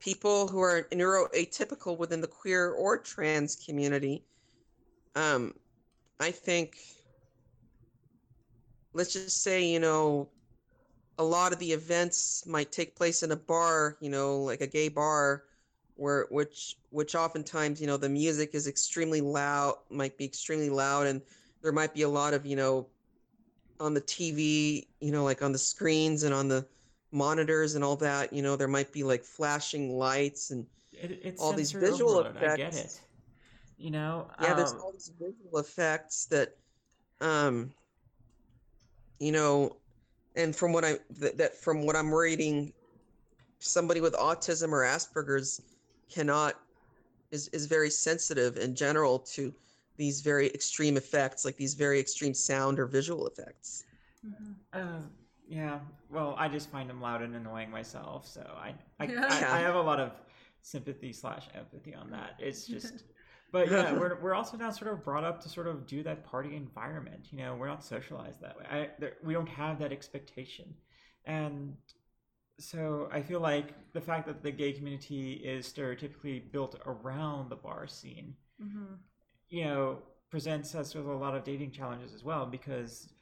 people who are neuroatypical within the queer or trans community, um, I think, let's just say, you know, a lot of the events might take place in a bar, you know, like a gay bar, where which which oftentimes you know the music is extremely loud might be extremely loud and there might be a lot of you know on the tv you know like on the screens and on the monitors and all that you know there might be like flashing lights and It, it's all these visual overload, I get effects. it. You know. yeah there's um, all these visual effects that um you know and from what i that, that from what i'm reading somebody with autism or asperger's cannot is is very sensitive in general to these very extreme effects like these very extreme sound or visual effects Mhm. Uh, yeah. Well, I just find them loud and annoying myself, so I I, Yeah. I, I have a lot of sympathy slash empathy on that. It's just, but yeah, we're we're also now sort of brought up to sort of do that party environment. You know, we're not socialized that way. I there, we don't have that expectation, and so I feel like the fact that the gay community is stereotypically built around the bar scene Mhm. you know presents us with a lot of dating challenges as well because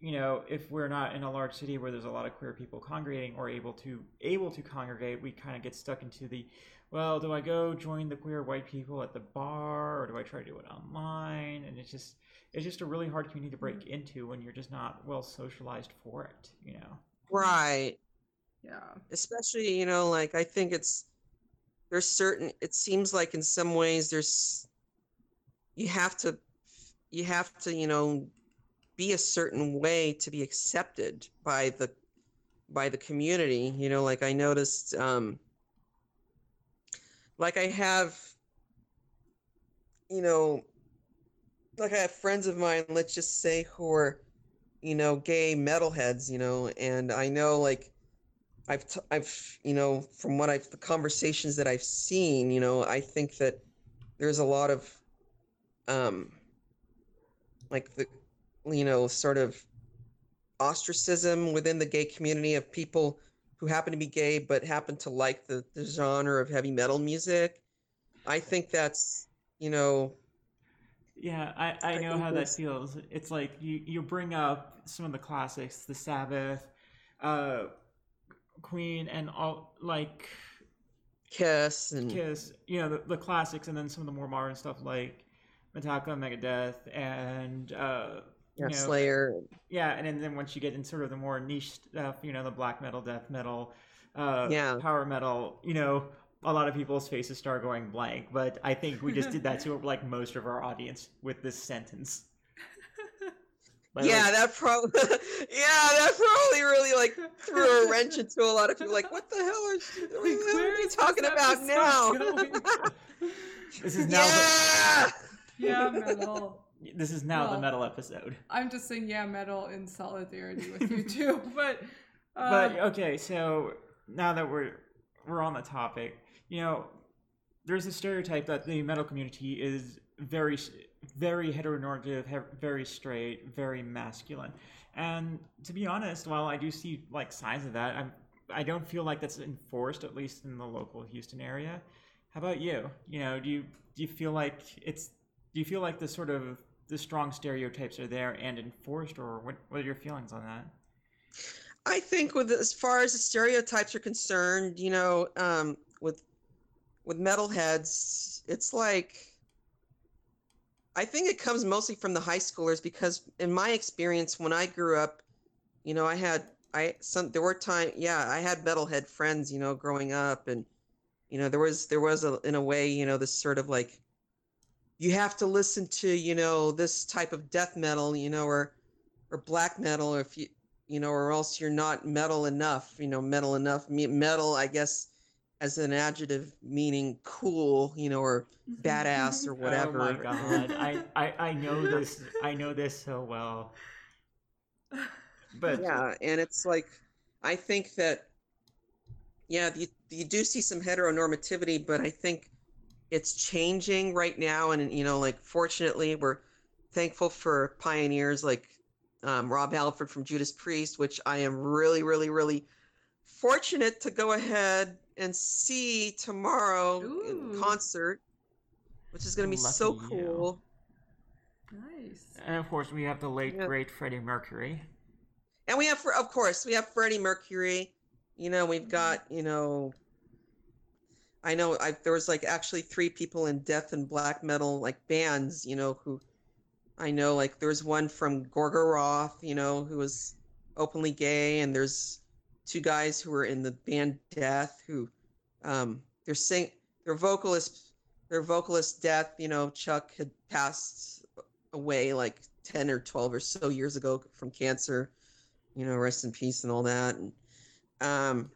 you know if we're not in a large city where there's a lot of queer people congregating or able to able to congregate we kind of get stuck into the well do i go join the queer white people at the bar or do i try to do it online? And it's just it's just a really hard community to break mm-hmm. into when you're just not well socialized for it you know? Right. Yeah. especially you know like i think it's there's certain it seems like in some ways there's you have to you have to you know be a certain way to be accepted by the by the community you know like i noticed um like i have you know like i have friends of mine let's just say who are you know gay metalheads you know and i know like I've, t- I've, you know, from what I've, the conversations that I've seen, you know, I think that there's a lot of, um, like the, you know, sort of ostracism within the gay community of people who happen to be gay but happen to like the, the genre of heavy metal music. I think that's, you know, Yeah, I, I know how that feels. It's like you, you bring up some of the classics, the Sabbath, uh, Queen, and all like Kiss and Kiss, you know, the, the classics, and then some of the more modern stuff like Metallica, Megadeth, and uh, you know, Slayer. yeah, and then, then once you get in sort of the more niche stuff, you know, the black metal, death metal, uh, Yeah. power metal, you know, a lot of people's faces start going blank. But I think we just did that to like most of our audience with this sentence. But, yeah, like, that probably, yeah, that probably really like threw a wrench into a lot of people. Like, what the hell are, you- what are you talking about now? this is now the, yeah. yeah, metal. This is now the metal episode. I'm just saying, yeah, metal in solidarity with you too. But, uh, but okay, so now that we're we're on the topic, you know, there's a stereotype that the metal community is very very heteronormative, he- very straight, very masculine. And to be honest, while I do see like signs of that, I'm I don't feel like that's enforced at least in the local Houston area. How about you? You know, do you do you feel like it's do you feel like the sort of the strong stereotypes are there and enforced or what what are your feelings on that? I think with as far as the stereotypes are concerned, you know, um, with with metalheads, it's like I think it comes mostly from the high schoolers because in my experience when I grew up, you know, I had I some there were time yeah, I had metalhead friends, you know, growing up and you know, there was there was a in a way, you know, this sort of like you have to listen to, you know, this type of death metal, you know, or or black metal if you you know, or else you're not metal enough. You know, metal enough. Metal, I guess, as an adjective meaning cool, you know, or mm-hmm. badass or mm-hmm. oh whatever. Oh my god, I, I I know this. I know this so well. But yeah, and it's like I think that yeah, you you do see some heteronormativity, but I think it's changing right now, and you know, like fortunately, we're thankful for pioneers like um, Rob Halford from Judas Priest, which I am really, really, really fortunate to go ahead and see tomorrow in concert, which is going to be so Lucky you. cool. nice. and of course we have the late Yeah. great Freddie Mercury. And we have, of course, we have Freddie Mercury. You know, we've got, you know, I know I, there was like actually three people in death and black metal like bands, you know, who I know like there's one from Gorgoroth, you know, who was openly gay, and there's two guys who were in the band Death who um they're sing their vocalist their vocalist Death, you know, Chuck had passed away like 10 or 12 or so years ago from cancer you know, rest in peace and all that. And um,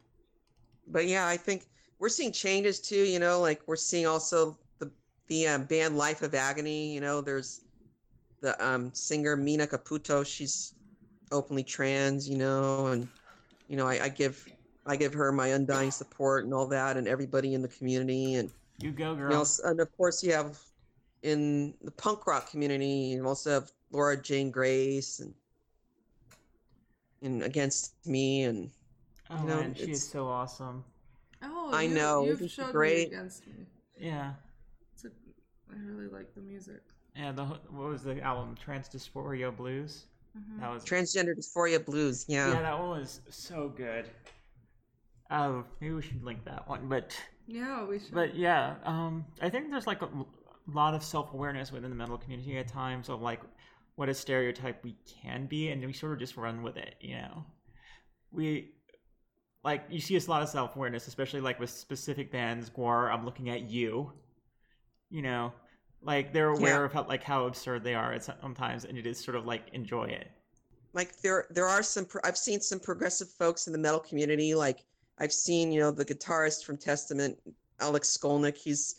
but yeah, I think we're seeing changes too. You know, like we're seeing also the the um, band Life of Agony. You know, there's the um, singer Mina Caputo. She's openly trans. You know, and you know, I, I give I give her my undying support and all that, and everybody in the community. And You go, you girl. know, and of course you have in the punk rock community, you also have Laura Jane Grace and and against me and oh you know, man, she is so awesome. I you, know, You've isn't showed great? me against me. Yeah, It's a, I really like the music. yeah. The what was the album? Trans Dysphoria Blues. Mhm. That was transgender dysphoria blues. yeah. Yeah. That one was so good. Oh, maybe we should link that one. But Yeah, we should. but yeah, um, I think there's like a lot of self awareness within the metal community at times of like what a stereotype we can be, and we sort of just run with it. You know, we like you see a lot of self awareness, especially like with specific bands. Gwar, I'm looking at you. You know, like they're aware Yeah. of how like how absurd they are at sometimes, and it is sort of like enjoy it. Like there there are some I've seen some progressive folks in the metal community like I've seen, you know, the guitarist from Testament, Alex Skolnick, he's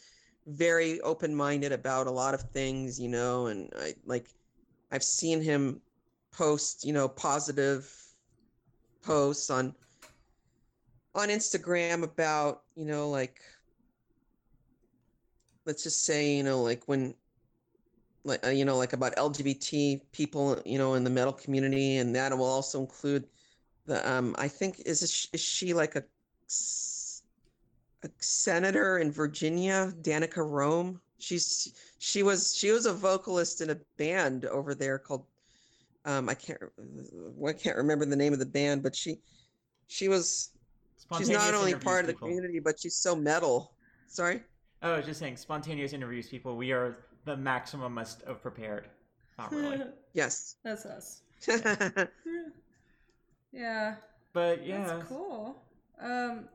very open-minded about a lot of things, you know, and I like I've seen him post, you know, positive posts on on Instagram about, you know, like let's just say, you know, like when like uh, you know, like about LGBT people, you know, in the metal community, and that will also include the um. I think is is she like a, a senator in Virginia, Danica Roem? She's she was she was a vocalist in a band over there called um I can't I can't remember the name of the band, but she she was she's not only part of the people. community, but she's so metal. Sorry. Oh, I was just saying, spontaneous interviews, people. We are the maximumist of prepared. Not really, Yes. That's us. Yeah, but yeah. that's cool. Um,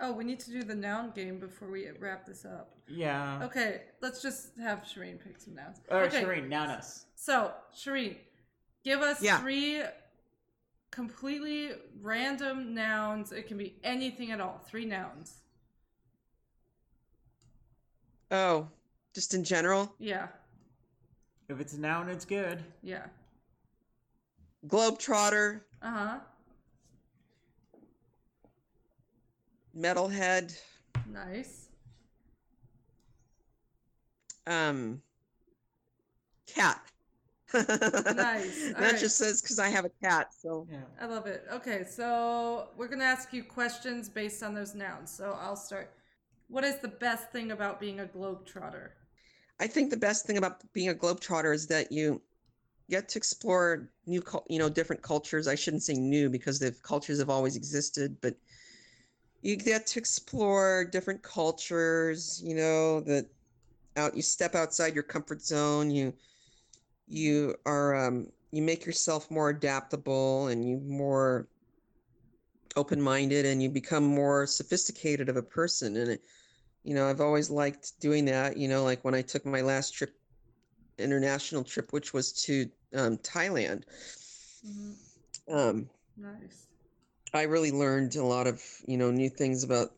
oh, we need to do the noun game before we wrap this up. Yeah. Okay, let's just have Cherine pick some nouns. All right, okay, Cherine, noun us. so Cherine, give us Yeah. three completely random nouns. It can be anything at all. Three nouns. oh, just in general, Yeah, If it's a noun, it's good. yeah. globetrotter, Uh huh. metalhead, Nice. um, cat. Nice. that Alright. just says because I have a cat. So Yeah. I love it. Okay, so we're gonna ask you questions based on those nouns. So I'll start. What is the best thing about being a globetrotter? I think the best thing about being a globetrotter is that you get to explore new, you know, different cultures. I shouldn't say new because the cultures have always existed, but you get to explore different cultures. You know that out you step outside your comfort zone. You you are um, you make yourself more adaptable and you more open-minded and you become more sophisticated of a person and it, you know i've always liked doing that you know like when i took my last trip international trip which was to um, thailand hmm um, Nice. i really learned a lot of you know new things about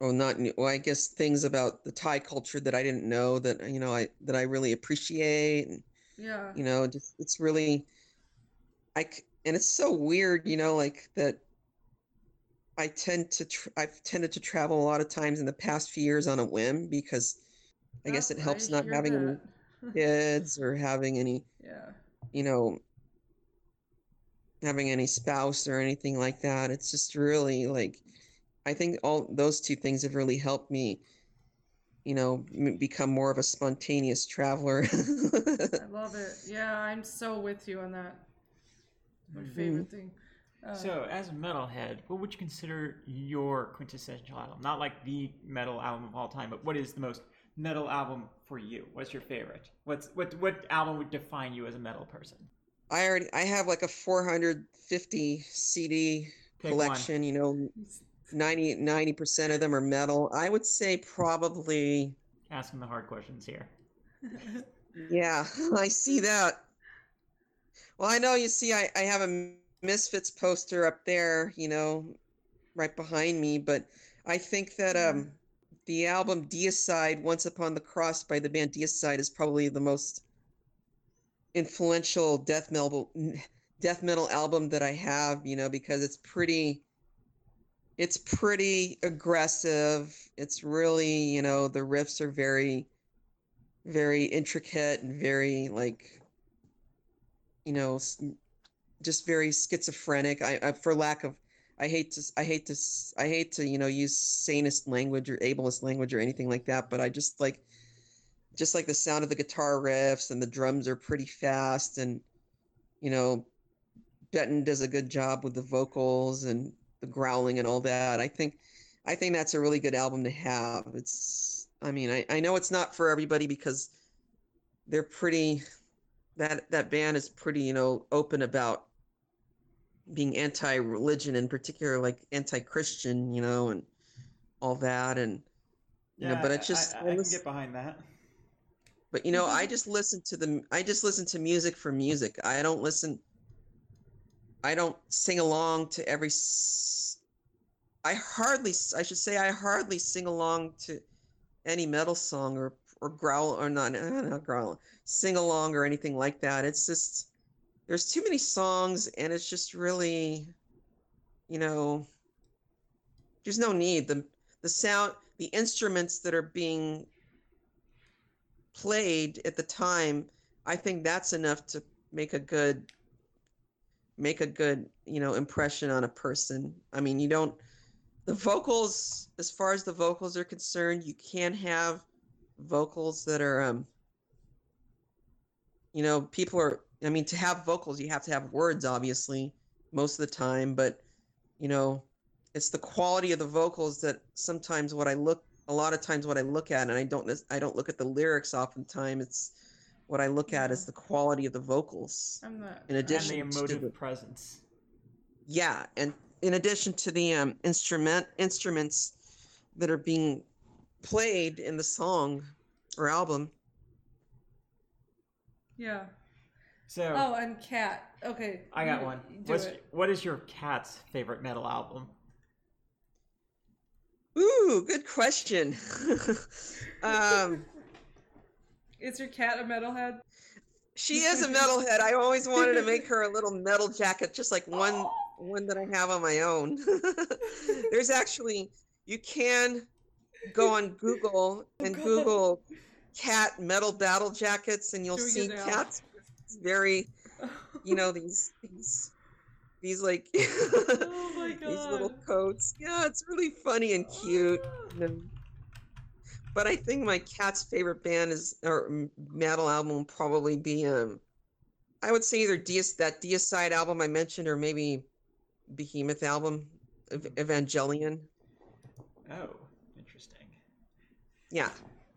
oh not new well i guess things about the thai culture that i didn't know that you know i that i really appreciate and Yeah. you know just it's really i and it's so weird you know like that i tend to tr- i've tended to travel a lot of times in the past few years on a whim because i guess Oh, it helps I not having any kids or having any yeah. you know having any spouse or anything like that it's just really like i think all those two things have really helped me you know become more of a spontaneous traveler I love it. Yeah, I'm so with you on that. My Mm-hmm. favorite thing. Uh, So, as a metalhead, what would you consider your quintessential album? Not like the metal album of all time, but what is the most metal album for you? What's your favorite? What's what what album would define you as a metal person? i already i have like a 450 cd Pick one. collection you know 90 90% of them are metal i would say probably Asking the hard questions here. Yeah, I see that. Well, I know you see, I, I have a Misfits poster up there, you know, right behind me, but I think that um the album Deicide, Once Upon the Cross by the band Deicide is probably the most influential death metal death metal album that I have, you know, because it's pretty it's pretty aggressive. It's really, you know, the riffs are very very intricate and very like you know just very schizophrenic I, I for lack of i hate to I hate to I hate to you know use sanist language or ableist language or anything like that but i just like just like the sound of the guitar riffs and the drums are pretty fast and you know benton does a good job with the vocals and the growling and all that i think i think that's a really good album to have it's i mean i, I know it's not for everybody because they're pretty that that band is pretty you know open about being anti-religion in particular like anti-christian you know and all that and you know but I- it's just I, I I, can get behind that. but you know i just listen to the i just listen to music for music i don't listen i don't sing along to every I hardly I should say i hardly sing along to any metal song or or growl or not not growl sing along or anything like that. It's just there's too many songs and it's just really you know there's no need. The the sound the instruments that are being played at the time i think that's enough to make a good make a good you know impression on a person. I mean you don't the vocals as far as the vocals are concerned you can't have vocals that are um you know people are i mean to have vocals you have to have words obviously most of the time but you know it's the quality of the vocals that sometimes what i look a lot of times what i look at and i don't i don't look at the lyrics oftentimes it's what i look at is the quality of the vocals I'm in addition and the to the- presence. yeah and in addition to the um, instrument instruments that are being played in the song or album Yeah. So Oh, and cat. Okay. I got one. What's it. what is your cat's favorite metal album? ooh good question um Is your cat a metalhead? she is a metalhead. I always wanted to make her a little metal jacket just like one one that i have on my own. There's actually you can go on google and God. google cat metal battle jackets and you'll see cats. With very you know these these these like Oh my these little coats. Yeah it's really funny and cute. Ah. And- but i think my cat's favorite band is or metal album will probably be um i would say either Deis, that deicide album i mentioned or maybe behemoth album Ev- evangelion Oh, interesting. yeah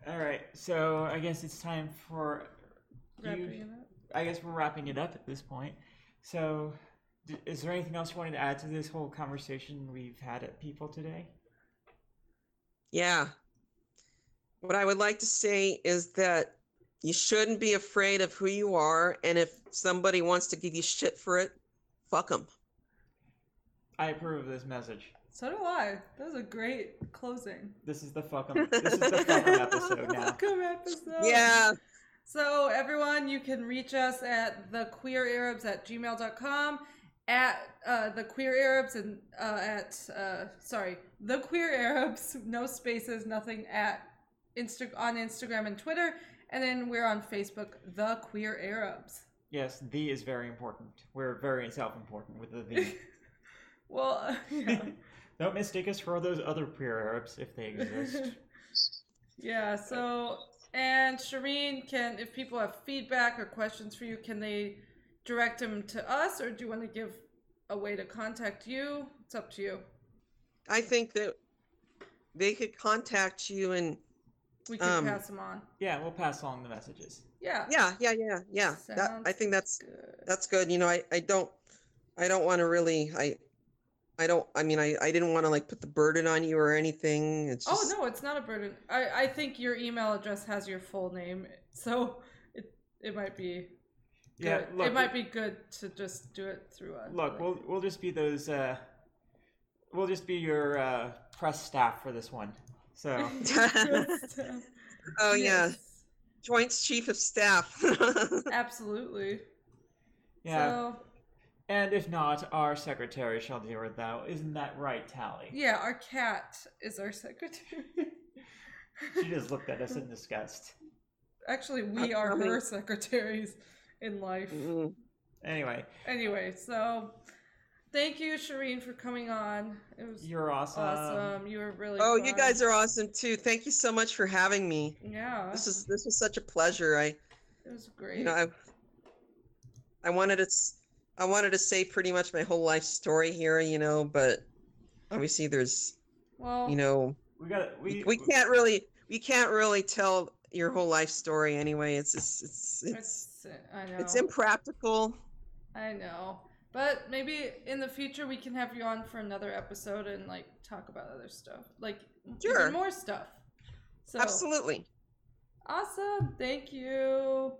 All right, so I guess it's time for you. It up. I guess we're wrapping it up at this point. So, is there anything else you wanted to add to this whole conversation we've had at people today? Yeah. What I would like to say is that you shouldn't be afraid of who you are. And if somebody wants to give you shit for it, fuck them. I approve of this message. So do I. That was a great closing. This is the fuck 'em. This is the fuck 'em episode now. Welcome episode. Yeah. So everyone, you can reach us at the queer arabs at gmail.com at uh, the queer arabs and uh, at uh, sorry the queer arabs no spaces nothing at Insta on Instagram and Twitter and then we're on Facebook the queer arabs Yes, the is very important. We're very self-important with the the. well yeah, Don't mistake us for those other queer Arabs if they exist. yeah so and Cherine can if people have feedback or questions for you can they direct them to us or do you want to give a way to contact you it's up to you I think that they could contact you and we can Um, pass them on yeah, we'll pass along the messages. yeah yeah, yeah, yeah, yeah. That I think that's good. that's good. You know, I I don't I don't want to really I I don't I mean I I didn't want to like put the burden on you or anything. It's Oh no, it's not a burden. I I think your email address has your full name, so it it might be good. Yeah, look, it might be good to just do it through a Look, like- we'll we'll just be those. Uh, we'll just be your uh, press staff for this one. So oh yeah, Joint's chief of staff. absolutely. yeah, So and if not, our secretary shall deal with that. Isn't that right, Tally? yeah, our cat is our secretary. She just looked at us in disgust. Actually, we Uh, are I her secretaries in life. Mm, Anyway, Anyway, so thank you, Cherine, for coming on. It was you're awesome. awesome. You were really. oh, you guys are awesome too. Thank you so much for having me. Yeah, This is this was such a pleasure. I it was great. you know I I wanted to I wanted to say pretty much my whole life story here, you know, but obviously there's well, you know We got we, we we can't really we can't really tell your whole life story anyway. It's it's it's it's, it's, I know. it's impractical. I know. But maybe in the future we can have you on for another episode and like talk about other stuff, like Sure. even more stuff. So Absolutely. awesome! Thank you.